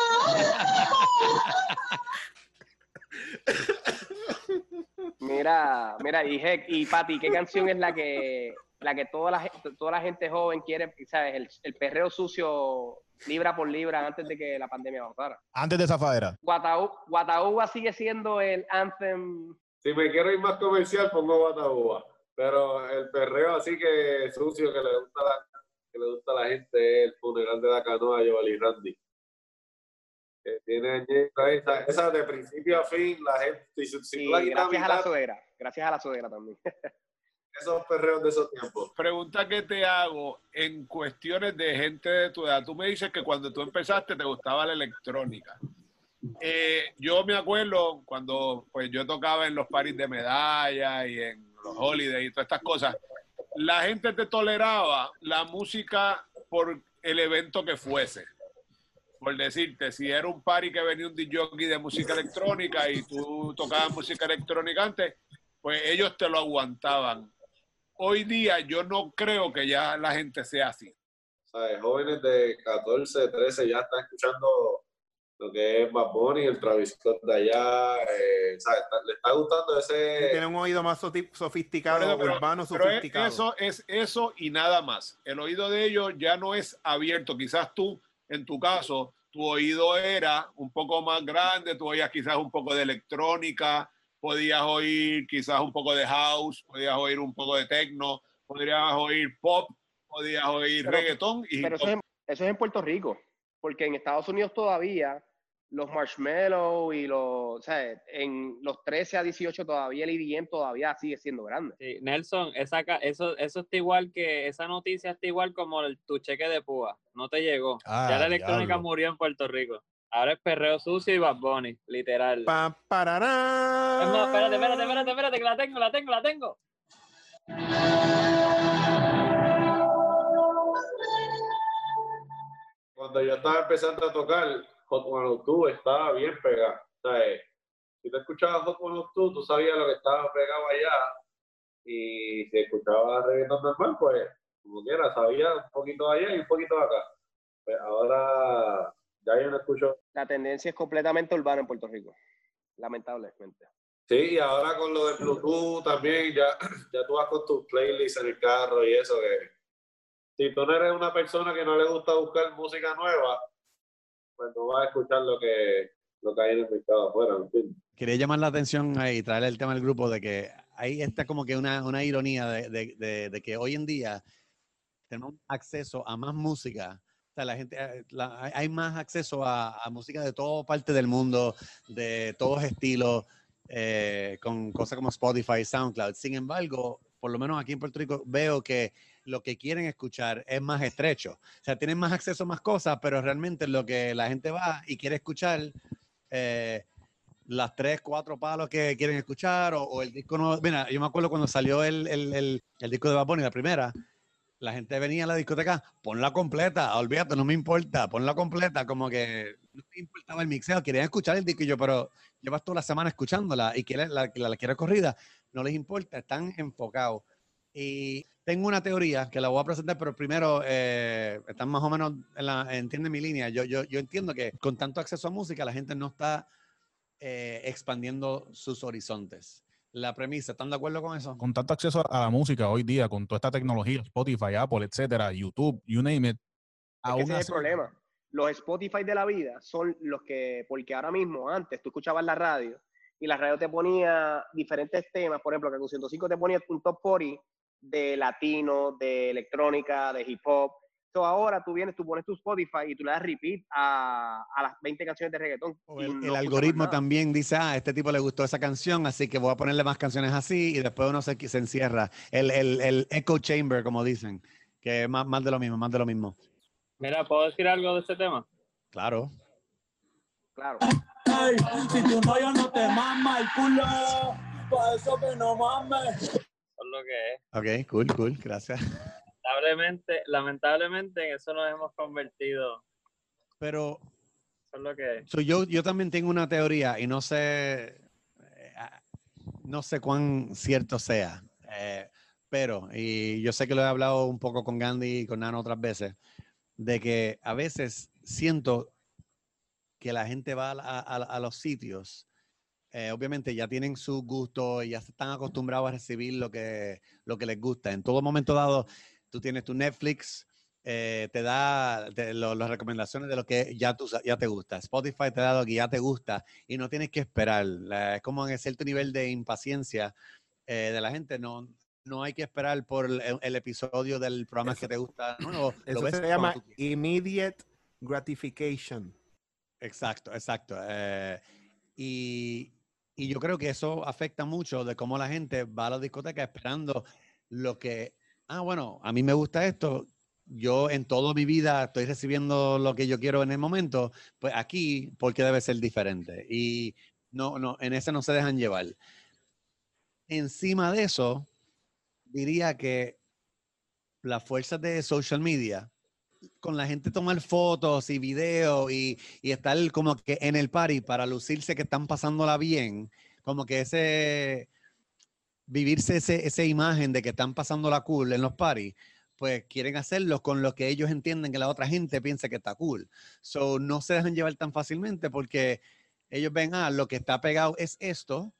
Mira, mira, y Heck, y Pati, ¿qué canción es la que la que toda la, toda la gente joven quiere, sabes, el, el perreo sucio libra por libra antes de que la pandemia pasara? Antes de Zafadera. Guataú, Guataúba sigue siendo el anthem. Si me quiero ir más comercial, pongo Guataúba. Pero el perreo así que sucio que le gusta a la, que le gusta a la gente es el funeral de la canoa y Randy. Que tiene esa, esa de principio a fin, la gente, si, a gracias a la suegra. Gracias a la suegra también. esos perreos de esos tiempos. Pregunta que te hago en cuestiones de gente de tu edad. Tú me dices que cuando tú empezaste te gustaba la electrónica. Eh, yo me acuerdo cuando pues yo tocaba en los paris de medalla y en los holidays y todas estas cosas, la gente te toleraba la música por el evento que fuese. Por decirte, si era un party que venía un DJ de música electrónica y tú tocabas música electrónica antes, pues ellos te lo aguantaban. Hoy día yo no creo que ya la gente sea así. ¿Sabes? Jóvenes de 14, 13 ya están escuchando lo que es Bad Bunny, el Travis Scott de allá, eh, ¿sabes? Está- le está gustando ese... Tiene un oído más sofisticado, Pero- pero- urbano Pero es- sofisticado. eso es eso y nada más. El oído de ellos ya no es abierto. Quizás tú, en tu caso, tu oído era un poco más grande, tú oías quizás un poco de electrónica, podías oír quizás un poco de house, podías oír un poco de techno, podrías oír pop, podías oír Pero- reggaetón y Pero eso es, en- eso es en Puerto Rico, porque en Estados Unidos todavía los marshmallow y los, o sea, en los 13 a 18 todavía el EDM todavía sigue siendo grande. Sí, Nelson, esa, eso, eso está igual que, esa noticia está igual como el, tu cheque de púa, no te llegó. Ah, ya la electrónica diablo. murió en Puerto Rico. Ahora es perreo sucio y Bad Bunny, literal. Pa, parará. Es más, espérate, espérate, espérate, espérate, que la tengo, la tengo, la tengo. Cuando yo estaba empezando a tocar, Hot 102 estaba bien pegado. O sea, eh, si tú escuchabas Hot 102, tú sabías lo que estaba pegado allá. Y si escuchabas reggaetón normal, pues, como quiera, sabía un poquito de allá y un poquito de acá. Pues ahora ya yo no escucho. La tendencia es completamente urbana en Puerto Rico, lamentablemente. Sí, y ahora con lo de Bluetooth también, ya, (clears throat) ya tú vas con tus playlists en el carro y eso, que si tú no eres una persona que no le gusta buscar música nueva, pues no vas a escuchar lo que, lo que hay en el mercado afuera, ¿me entiendes? Quería llamar la atención ahí, traer el tema del grupo de que ahí está como que una, una ironía de, de- de- de que hoy en día tenemos acceso a más música. O sea, la gente, eh, la- hay más acceso a, a música de toda parte del mundo, de todos estilos, eh, con cosas como Spotify, SoundCloud. Sin embargo, por lo menos aquí en Puerto Rico veo que lo que quieren escuchar es más estrecho. O sea, tienen más acceso a más cosas, pero realmente lo que la gente va y quiere escuchar, eh, las tres, cuatro palos que quieren escuchar, o, el disco nuevo. Mira, yo me acuerdo cuando salió el, el, el, disco de Bad Bunny, la primera, la gente venía a la discoteca, ponla completa, olvídate, no me importa, ponla completa, como que no me importaba el mixeo, querían escuchar el disco y yo, pero llevas toda la semana escuchándola y quieres la, la, la quiere corrida, no les importa, están enfocados. Y tengo una teoría que la voy a presentar, pero primero eh, están más o menos, en la, entiende mi línea. Yo, yo, yo entiendo que con tanto acceso a música, la gente no está eh, expandiendo sus horizontes. La premisa, ¿están de acuerdo con eso? Con tanto acceso a la música hoy día, con toda esta tecnología, Spotify, Apple, etcétera, YouTube, you name it. Es que aún ese es el problema. Los Spotify de la vida son los que, porque ahora mismo, antes tú escuchabas la radio y la radio te ponía diferentes temas, por ejemplo, que con 105 te ponía un top 40 de latino, de electrónica, de hip hop. So ahora tú vienes, tú pones tu Spotify y tú le das repeat a, a las 20 canciones de reggaetón. El, no el algoritmo también dice, ah, a este tipo le gustó esa canción, así que voy a ponerle más canciones así y después uno se, se encierra. El, el, el echo chamber, como dicen, que es más, más de lo mismo, más de lo mismo. Mira, ¿puedo decir algo de este tema? Claro. Claro. Ey, si tu novio no te mama el culo, pa' eso que no mames. Lo que es. Ok, cool, cool, gracias. Lamentablemente, lamentablemente en eso nos hemos convertido. Pero Eso es lo que es. so, yo, yo también tengo una teoría y no sé, eh, no sé cuán cierto sea, eh, pero, y yo sé que lo he hablado un poco con Gandhi y con Nano otras veces, de que a veces siento que la gente va a, la- a- a los sitios, eh, obviamente ya tienen su gusto y ya están acostumbrados a recibir lo que, lo que les gusta. En todo momento dado, tú tienes tu Netflix, eh, te da te- lo- las recomendaciones de lo que ya, tú, ya te gusta. Spotify te da lo que ya te gusta y no tienes que esperar. La- es como en cierto nivel de impaciencia eh, de la gente. No, no hay que esperar por el, el episodio del programa que te gusta. lo Eso se llama immediate gratification. Exacto, exacto. y, y yo creo que eso afecta mucho de cómo la gente va a la discoteca esperando lo que, ah, bueno, a mí me gusta esto, yo en toda mi vida estoy recibiendo lo que yo quiero en el momento, pues aquí, porque debe ser diferente? Y no, no, en ese no se dejan llevar. Encima de eso, diría que las fuerzas de social media, con la gente tomar fotos y videos y, y estar como que en el party para lucirse que están pasándola bien, como que ese, vivirse ese, esa imagen de que están pasándola cool en los parties, pues quieren hacerlo con lo que ellos entienden que la otra gente piensa que está cool. So, no se dejan llevar tan fácilmente porque ellos ven, ah, lo que está pegado es esto.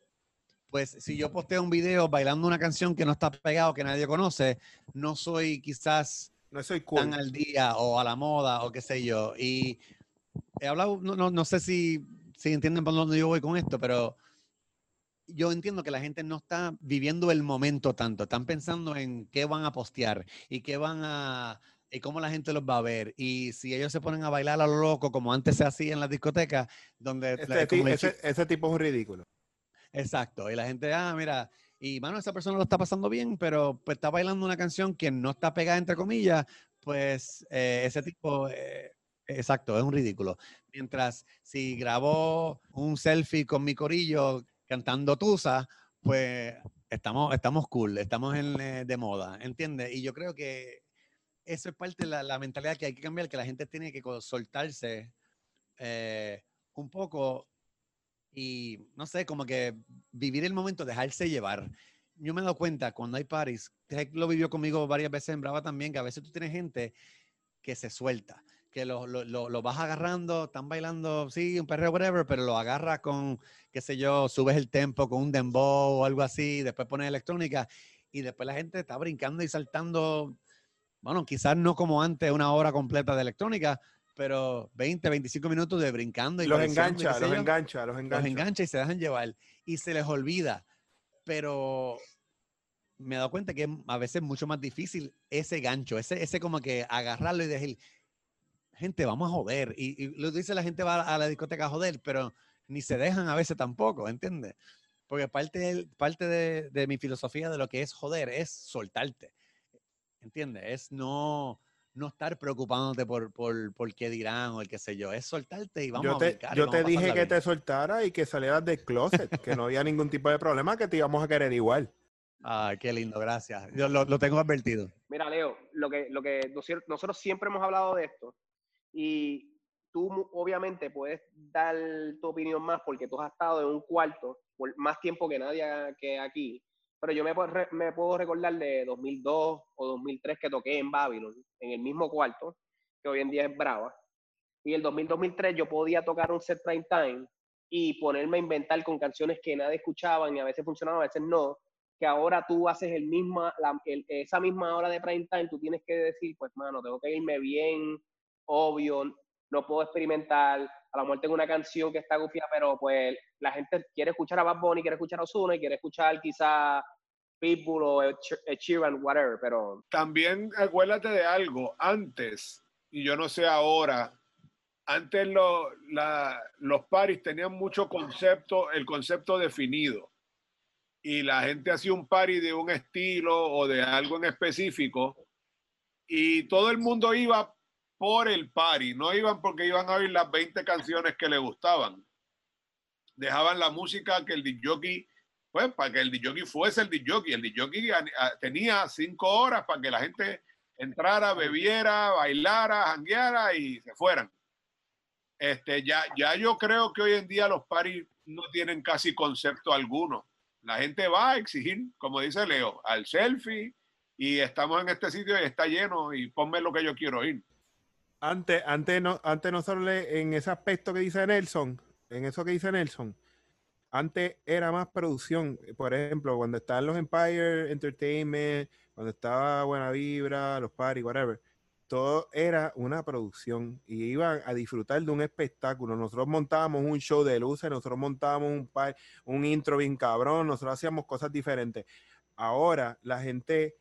Pues si yo posteo un video bailando una canción que no está pegado, que nadie conoce, no soy quizás No soy tan cool. al día o a la moda o qué sé yo. Y he hablado, no, no, no sé si, si entienden por dónde yo voy con esto, pero yo entiendo que la gente no está viviendo el momento tanto, están pensando en qué van a postear y qué van a y cómo la gente los va a ver y si ellos se ponen a bailar a lo loco como antes se hacía en las discotecas donde la- Ese, el ese- ese tipo es un ridículo. exacto y la gente ah mira y mano esa persona lo está pasando bien pero pues está bailando una canción que no está pegada entre comillas pues eh, ese tipo eh, exacto es un ridículo mientras si grabó un selfie con mi corillo cantando Tusa, pues estamos, estamos cool, estamos eh, de moda, ¿entiendes? Y yo creo que eso es parte de la, la mentalidad que hay que cambiar, que la gente tiene que soltarse eh, un poco y, no sé, como que vivir el momento, dejarse llevar. Yo me he dado cuenta cuando hay parties, Greg lo vivió conmigo varias veces en Brava también, que a veces tú tienes gente que se suelta, que lo, lo, lo- lo vas agarrando, están bailando, sí, un perreo, whatever, pero lo agarras con, qué sé yo, subes el tempo con un dembow o algo así, después pones electrónica y después la gente está brincando y saltando, bueno, quizás no como antes una hora completa de electrónica, pero 20, 25 minutos de brincando y Los engancha, los yo engancha, los los engancha. engancha y se dejan llevar y se les olvida. Pero me he dado cuenta que es a veces mucho más difícil ese gancho, ese, ese como que agarrarlo y decir, gente, vamos a joder. Y, y lo dice la gente va a la discoteca a joder, pero ni se dejan a veces tampoco, ¿entiendes? Porque parte, parte de, de mi filosofía de lo que es joder es soltarte, ¿entiendes? Es no, no estar preocupándote por, por, por qué dirán o el qué sé yo, es soltarte y vamos Yo a brincar yo te dije que bien. te soltara y que salieras del closet, que no había ningún tipo de problema, que te íbamos a querer igual. Ay, qué lindo, gracias. Yo lo, lo tengo advertido. Mira, Leo, lo que, lo que nosotros siempre hemos hablado de esto y tú obviamente puedes dar tu opinión más porque tú has estado en un cuarto por más tiempo que nadie que aquí, pero yo me, me puedo recordar de 2002 o 2003 que toqué en Babylon, en el mismo cuarto, que hoy en día es Brava, y el 2000-2003 yo podía tocar un set prime time y ponerme a inventar con canciones que nadie escuchaba y a veces funcionaban, a veces no, que ahora tú haces el misma, la- el- esa misma hora de prime time, tú tienes que decir, pues, mano, tengo que irme bien, obvio, no puedo experimentar, a lo mejor tengo una canción que está gufia, pero pues la gente quiere escuchar a Bad Bunny, quiere escuchar a Ozuna y quiere escuchar quizá Pitbull o Sheeran, whatever, pero También acuérdate de algo, antes, y yo no sé ahora, antes lo- la- los paris tenían mucho concepto, el concepto definido. Y la gente hacía un party de un estilo o de algo en específico. Y todo el mundo iba por el party, no iban porque iban a oír las 20 canciones que le gustaban. Dejaban la música que el DJ, pues para que el DJ fuese el DJ. El DJ a- a- tenía cinco horas para que la gente entrara, bebiera, bailara, jangueara y se fueran. Este, ya, ya yo creo que hoy en día los paris no tienen casi concepto alguno. La gente va a exigir, como dice Leo, al selfie y estamos en este sitio y está lleno y ponme lo que yo quiero oír. Antes, antes, no, antes nosotros en ese aspecto que dice Nelson, en eso que dice Nelson, antes era más producción. Por ejemplo, cuando estaban los Empire Entertainment, cuando estaba Buena Vibra, los Party, whatever, todo era una producción y iban a disfrutar de un espectáculo. Nosotros montábamos un show de luces, nosotros montábamos un, par- un intro bien cabrón, nosotros hacíamos cosas diferentes. Ahora la gente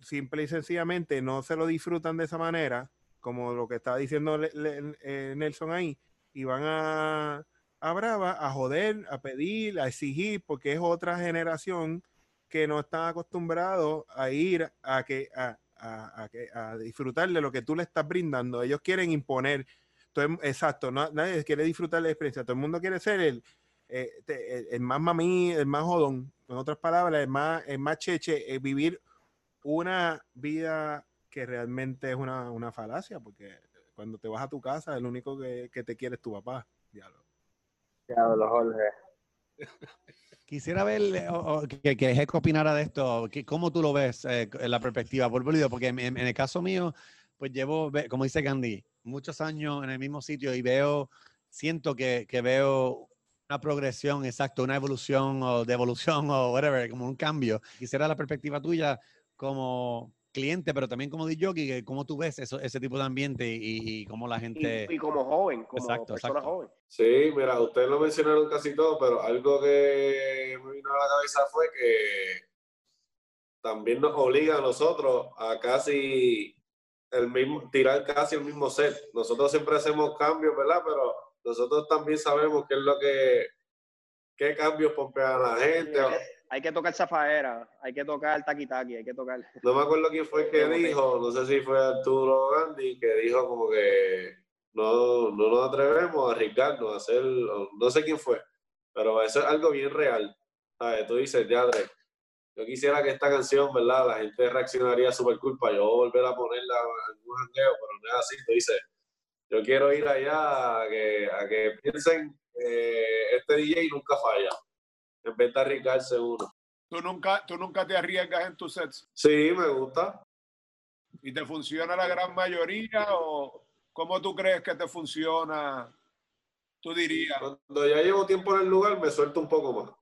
simple y sencillamente no se lo disfrutan de esa manera, como lo que estaba diciendo eh, Nelson ahí, y van a, a a joder, a pedir, a exigir, porque es otra generación que no está acostumbrado a ir a que a, a- a a disfrutar de lo que tú le estás brindando. Ellos quieren imponer. Todo exacto, no- nadie quiere disfrutar la experiencia. Todo el mundo quiere ser el, eh, el, el más mamí, el más jodón. En otras palabras, el más, el más cheche, eh, vivir una vida que realmente es una, una falacia, porque cuando te vas a tu casa, el único que, que te quiere es tu papá. Diablo. Jorge. Quisiera ver eh, o- o que, que Heco opinara de esto. que- ¿Cómo tú lo ves eh, en la perspectiva? Por porque en, en- el caso mío, pues llevo, como dice Gandhi, muchos años en el mismo sitio y veo, siento que, que veo una progresión, exacto, una evolución o devolución o whatever, como un cambio. Quisiera la perspectiva tuya como cliente, pero también como DJ, cómo tú ves eso, ese tipo de ambiente y, y cómo la gente... Y, y como joven, como Exacto, persona exacto. joven. Sí, mira, ustedes lo mencionaron casi todo, pero algo que me vino a la cabeza fue que también nos obliga a nosotros a casi el mismo, tirar casi el mismo set. Nosotros siempre hacemos cambios, ¿verdad? Pero nosotros también sabemos qué es lo que, qué cambios pompean a la gente. Hay que tocar zafaera, hay que tocar taqui taqui, hay que tocar. No me acuerdo quién fue el que dijo, no sé si fue Arturo Gandhi, que dijo como que no, no nos atrevemos a arriesgarnos, a hacer, no sé quién fue, pero eso es algo bien real. ¿Sabes? Tú dices, Yadre, yo quisiera que esta canción, ¿verdad? La gente reaccionaría súper cool para yo volver a ponerla en algún jangueo, pero no es así. Tú dices, yo quiero ir allá a que, a que piensen que este DJ nunca falla, en vez de arriesgarse uno. ¿Tú nunca, tú nunca te arriesgas en tus sets Sí, me gusta. y te funciona la gran mayoría o cómo tú crees que te funciona? Tú dirías. Cuando ya llevo tiempo en el lugar, me suelto un poco más.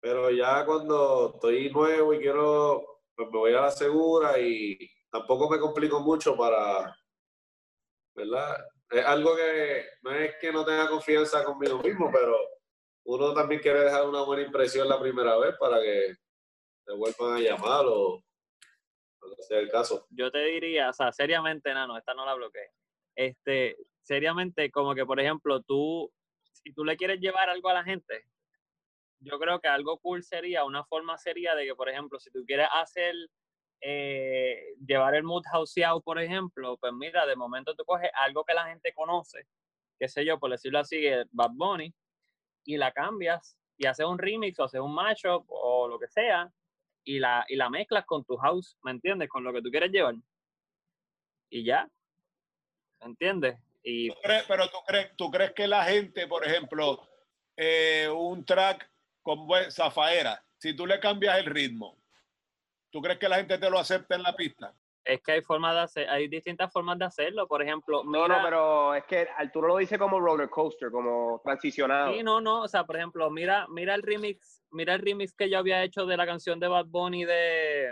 Pero ya cuando estoy nuevo y quiero, pues me voy a la segura y tampoco me complico mucho para, ¿verdad? Es algo que no es que no tenga confianza conmigo mismo, pero uno también quiere dejar una buena impresión la primera vez para que te vuelvan a llamar o, sea el caso. yo te diría, o sea, seriamente, Nano, esta no la bloqueé. Este, seriamente, como que, por ejemplo, tú, si tú le quieres llevar algo a la gente, yo creo que algo cool sería, una forma sería de que, por ejemplo, si tú quieres hacer, eh, llevar el mood houseado, por ejemplo, pues mira, de momento tú coges algo que la gente conoce, qué sé yo, por decirlo así, eh, Bad Bunny, y la cambias y haces un remix o haces un mashup o lo que sea, y la, y la mezclas con tu house, ¿me entiendes? Con lo que tú quieres llevar. Y ya, ¿me entiendes? Y ¿Tú crees- pero tú crees, tú crees que la gente, por ejemplo, eh, un track con zafaera, si tú le cambias el ritmo, ¿tú crees que la gente te lo acepta en la pista? Es que hay formas de hacer, hay distintas formas de hacerlo. Por ejemplo, No, mira, no, pero es que Arturo lo dice como roller coaster, como transicionado. Sí, no, no, o sea, por ejemplo, mira, mira el remix, mira el remix que yo había hecho de la canción de Bad Bunny de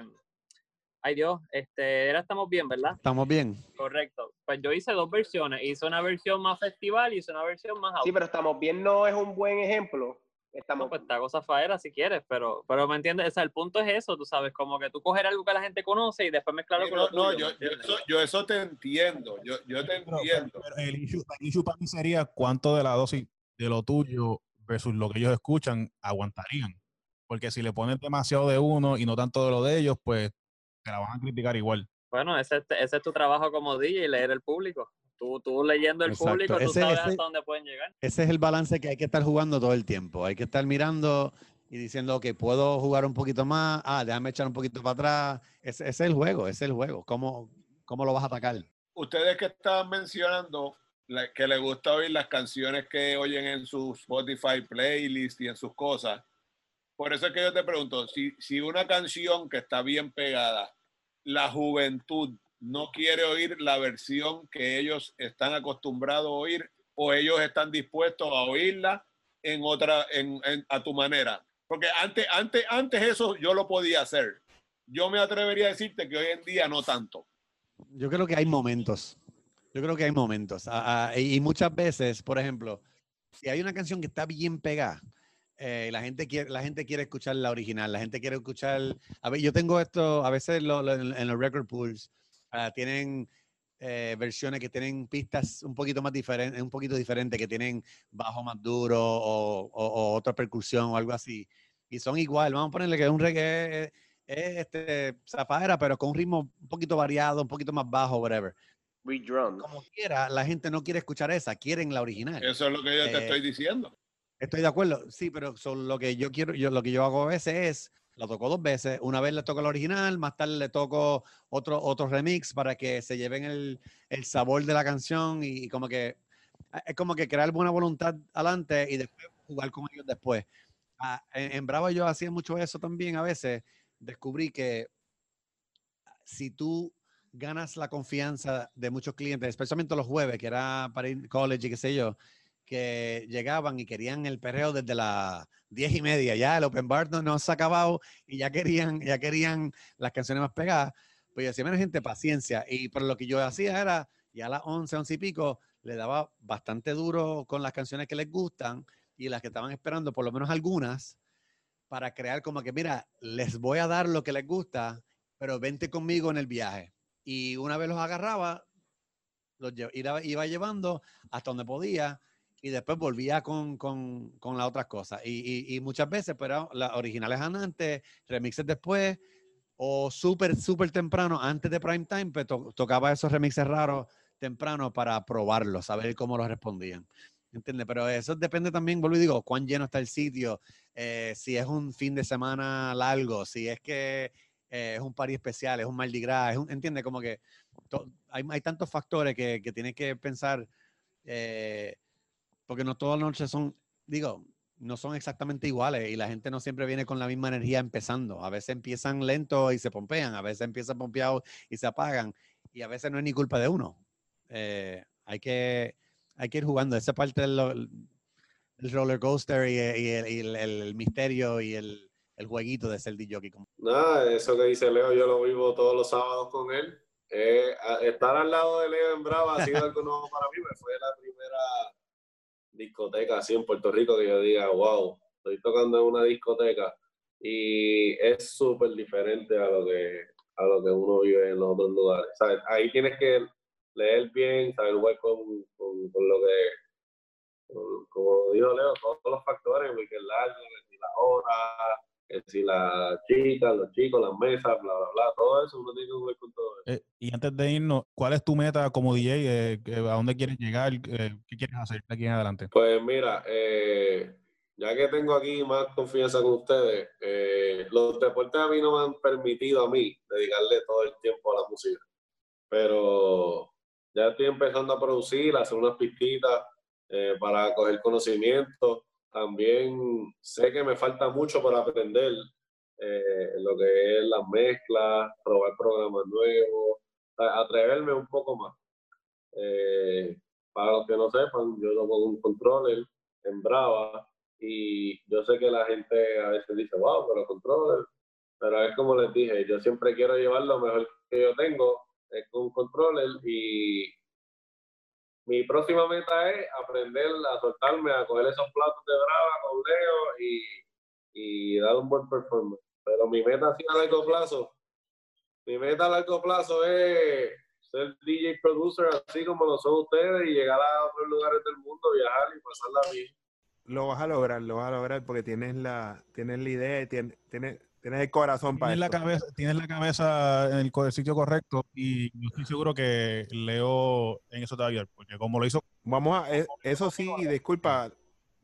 Ay Dios, este, era Estamos Bien, ¿verdad? ¿Estamos bien? Correcto. Pues yo hice dos versiones, hice una versión más festival y hice una versión más Sí, pero estamos bien no es un buen ejemplo. Estamos No, pues te hago zafaera si quieres, pero, pero me entiendes, o sea, el punto es eso, tú sabes, como que tú coger algo que la gente conoce y después mezclarlo Sí, con no, no, yo, ¿me yo eso, yo eso te entiendo, yo, yo te Pero- entiendo. pero el, issue, el issue para mí sería cuánto de la dosis de lo tuyo versus lo que ellos escuchan aguantarían. Porque si le pones demasiado de uno y no tanto de lo de ellos, pues te la van a criticar igual. Bueno, ese, es- ese es tu trabajo como DJ, leer el público. Tú, tú leyendo el Exacto. público, tú Ese- sabes ese- hasta dónde pueden llegar. Ese es el balance que hay que estar jugando todo el tiempo. Hay que estar mirando y diciendo que puedo jugar un poquito más. Ah, déjame echar un poquito para atrás. Ese, ese es el juego, ese es el juego. ¿Cómo, cómo lo vas a atacar? Ustedes que estaban mencionando la- que les gusta oír las canciones que oyen en su Spotify playlist y en sus cosas. Por eso es que yo te pregunto, si, si una canción que está bien pegada, la juventud no quiere oír la versión que ellos están acostumbrados a oír o ellos están dispuestos a oírla en otra, en, a tu manera. Porque antes, antes, antes eso yo lo podía hacer. Yo me atrevería a decirte que hoy en día no tanto. Yo creo que hay momentos. Yo creo que hay momentos. Y muchas veces, por ejemplo, si hay una canción que está bien pegada, eh, la, gente quiere, la gente quiere escuchar la original, la gente quiere escuchar... A ver, yo tengo esto, a veces lo- en los record pools ah, tienen eh, versiones que tienen pistas un poquito más diferentes, un poquito diferentes, que tienen bajo más duro o, o- o otra percusión o algo así. Y son igual, vamos a ponerle que es un reggae, eh, es este, zafaera, pero con un ritmo un poquito variado, un poquito más bajo, whatever. redrum. Como quiera, la gente no quiere escuchar esa, quieren la original. Eso es lo que yo te Eh, estoy diciendo. Estoy de acuerdo, sí, pero son lo que yo quiero, yo lo que yo hago a veces es, lo toco dos veces, una vez le toco la original, más tarde le toco otro, otro remix para que se lleven el, el sabor de la canción y, como que es como que crear buena voluntad adelante y después jugar con ellos después. ah, en, en Bravo yo hacía mucho eso también a veces. Descubrí que si tú ganas la confianza de muchos clientes, especialmente los jueves, que era para ir college y qué sé yo, que llegaban y querían el perreo desde las diez y media, ya el open bar no, no se ha acabado y ya querían, ya querían las canciones más pegadas, pues yo decía, menos gente, paciencia. Y por lo que yo hacía era, ya a las 11, 11 y pico, le daba bastante duro con las canciones que les gustan y las que estaban esperando, por lo menos algunas, para crear como que, mira, les voy a dar lo que les gusta, pero vente conmigo en el viaje. Y una vez los agarraba, los iba, iba llevando hasta donde podía y después volvía con, con, con las otras cosas. Y, y- y muchas veces, pero las originales antes, remixes después, o súper, súper temprano, antes de prime time, pues to- tocaba esos remixes raros temprano para probarlos, saber cómo los respondían. ¿Entiendes? Pero eso depende también, vuelvo y digo, cuán lleno está el sitio, eh, si es un fin de semana largo, si es que eh, es un party especial, es un Mardi Gras, es un, ¿entiendes? Como que to- hay, hay tantos factores que, que tienes que pensar, eh, porque no todas las noches son, digo, no son exactamente iguales y la gente no siempre viene con la misma energía empezando. A veces empiezan lento y se pompean, a veces empiezan pompeados y se apagan, y a veces no es ni culpa de uno. Eh, hay, que, hay que ir jugando. Esa parte del roller coaster y, y el, y el- el misterio y el, el jueguito de ser DJ. Nada, eso que dice Leo, yo lo vivo todos los sábados con él. Eh, estar al lado de Leo en Brava ha sido algo nuevo para mí, me fue la primera discoteca así en Puerto Rico que yo diga, wow, estoy tocando en una discoteca y es súper diferente a lo que a lo que uno vive en los otros lugares. ¿sabes? Ahí tienes que leer bien, saber jugar con, con, con lo que, con- como dijo Leo, todos los factores, el largo, la hora, que si las chicas, los chicos, las mesas, bla, bla, bla, todo eso, uno tiene que jugar con todo eso. Eh, y antes de irnos, ¿cuál es tu meta como DJ? Eh, ¿A dónde quieres llegar? Eh, ¿Qué quieres hacer de aquí en adelante? Pues mira, eh, ya que tengo aquí más confianza con ustedes, los deportes a mí no me han permitido a mí dedicarle todo el tiempo a la música. Pero ya estoy empezando a producir, a hacer unas pistitas para coger conocimiento. También sé que me falta mucho para aprender eh, lo que es las mezclas, probar programas nuevos, atreverme un poco más. Eh, para los que no sepan, yo toco un controller en Brava y yo sé que la gente a veces dice, wow, pero controller. Pero es como les dije, yo siempre quiero llevar lo mejor que yo tengo es con un controller y mi próxima meta es aprender a soltarme, a coger esos platos de Brava con Leo y, y dar un buen performance. Pero mi meta así a largo plazo, mi meta a largo plazo es ser DJ producer así como lo son ustedes y llegar a otros lugares del mundo, viajar y pasarla bien. Lo vas a lograr, lo vas a lograr porque tienes la, tienes la idea tienes, tienes, tienes el corazón para Tienes la, cabeza, tienes la cabeza en el, el sitio correcto y yo estoy seguro que Leo en eso te va a ayudar, porque como lo hizo, Vamos a, eh, eso sí, disculpa,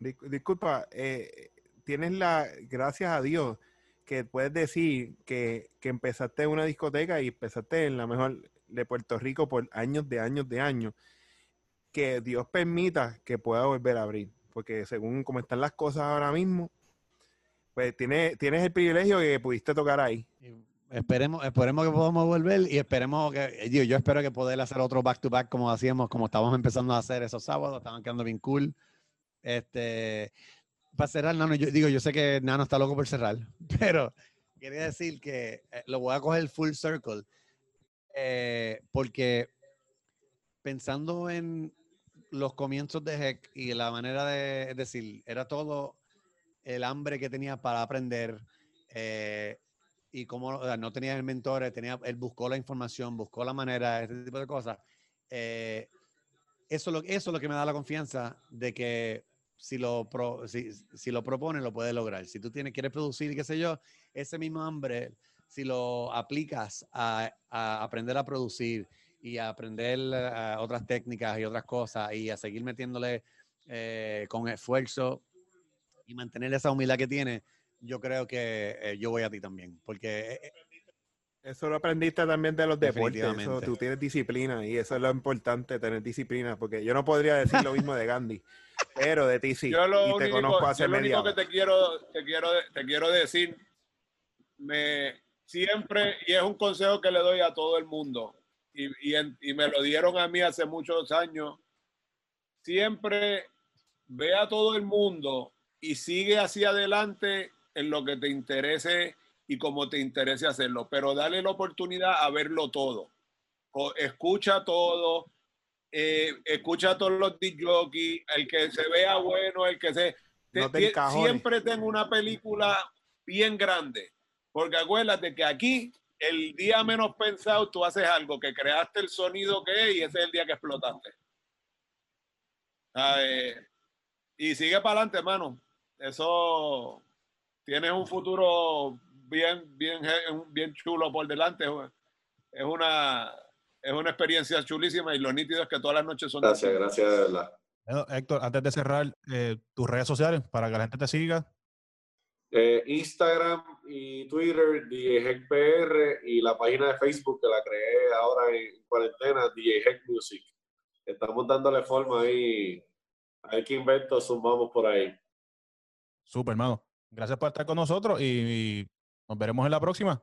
dis- disculpa, eh, tienes la, gracias a Dios, que puedes decir que, que empezaste en una discoteca y empezaste en la mejor de Puerto Rico por años de años de años. Que Dios permita que pueda volver a abrir, porque según como están las cosas ahora mismo, pues tienes, tienes el privilegio que pudiste tocar ahí. Esperemos, esperemos que podamos volver y esperemos que, digo, yo espero que poder hacer otro back to back como hacíamos, como estábamos empezando a hacer esos sábados, estaban quedando bien cool. Este, para cerrar, Nano, yo digo, yo sé que Nano está loco por cerrar, (laughs) pero quería decir que eh, lo voy a coger full circle, eh, porque pensando en los comienzos de Heck y la manera de es decir, era todo el hambre que tenía para aprender eh, y como o sea, no tenía el mentor, tenía, él buscó la información, buscó la manera, ese tipo de cosas. Eh, eso, es lo que me da la confianza de que si lo, pro- si, si lo propone, lo puede lograr. Si tú tienes, quieres producir qué sé yo, ese mismo hambre, si lo aplicas a, aprender a producir y a aprender eh, otras técnicas y otras cosas y a seguir metiéndole eh, con esfuerzo y mantener esa humildad que tiene, yo creo que eh, yo voy a ti también. Porque eh, Eso lo aprendiste también de los deportes. Eso, tú tienes disciplina y eso es lo importante, tener disciplina. Porque yo no podría decir lo mismo de Gandhi, pero de ti sí. Yo lo y te único, conozco yo hace lo media único que hora. te quiero, te quiero, te quiero decir, me siempre, y es un consejo que le doy a todo el mundo, y, y, en- y me lo dieron a mí hace muchos años, siempre ve a todo el mundo y sigue hacia adelante en lo que te interese y como te interese hacerlo, pero dale la oportunidad a verlo todo. Escucha todo, eh, escucha a todos los disc el que se vea bueno, el que se... No te siempre tengo una película bien grande, porque acuérdate que aquí, el día menos pensado, tú haces algo que creaste el sonido que es y ese es el día que explotaste. Y sigue para adelante, hermano. Eso tienes un futuro bien, bien, bien chulo por delante. Es una, es una experiencia chulísima y lo nítido es que todas las noches son Gracias, distintas. gracias de verdad. Bueno, Héctor, antes de cerrar, eh, tus redes sociales para que la gente te siga. Eh, Instagram y Twitter, DJHeckPR, y la página de Facebook que la creé ahora en cuarentena, DJ Heck Music. Estamos dándole forma ahí. A ver qué invento sumamos por ahí. Super, hermano. Gracias por estar con nosotros y, y nos veremos en la próxima.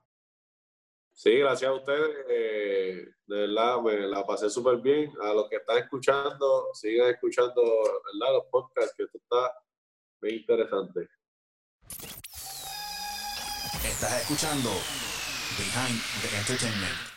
Sí, gracias a ustedes. eh, de verdad, me la pasé súper bien. A los que están escuchando, sigan escuchando ¿verdad? los podcasts, que esto está bien interesante. Estás escuchando Behind the Entertainment.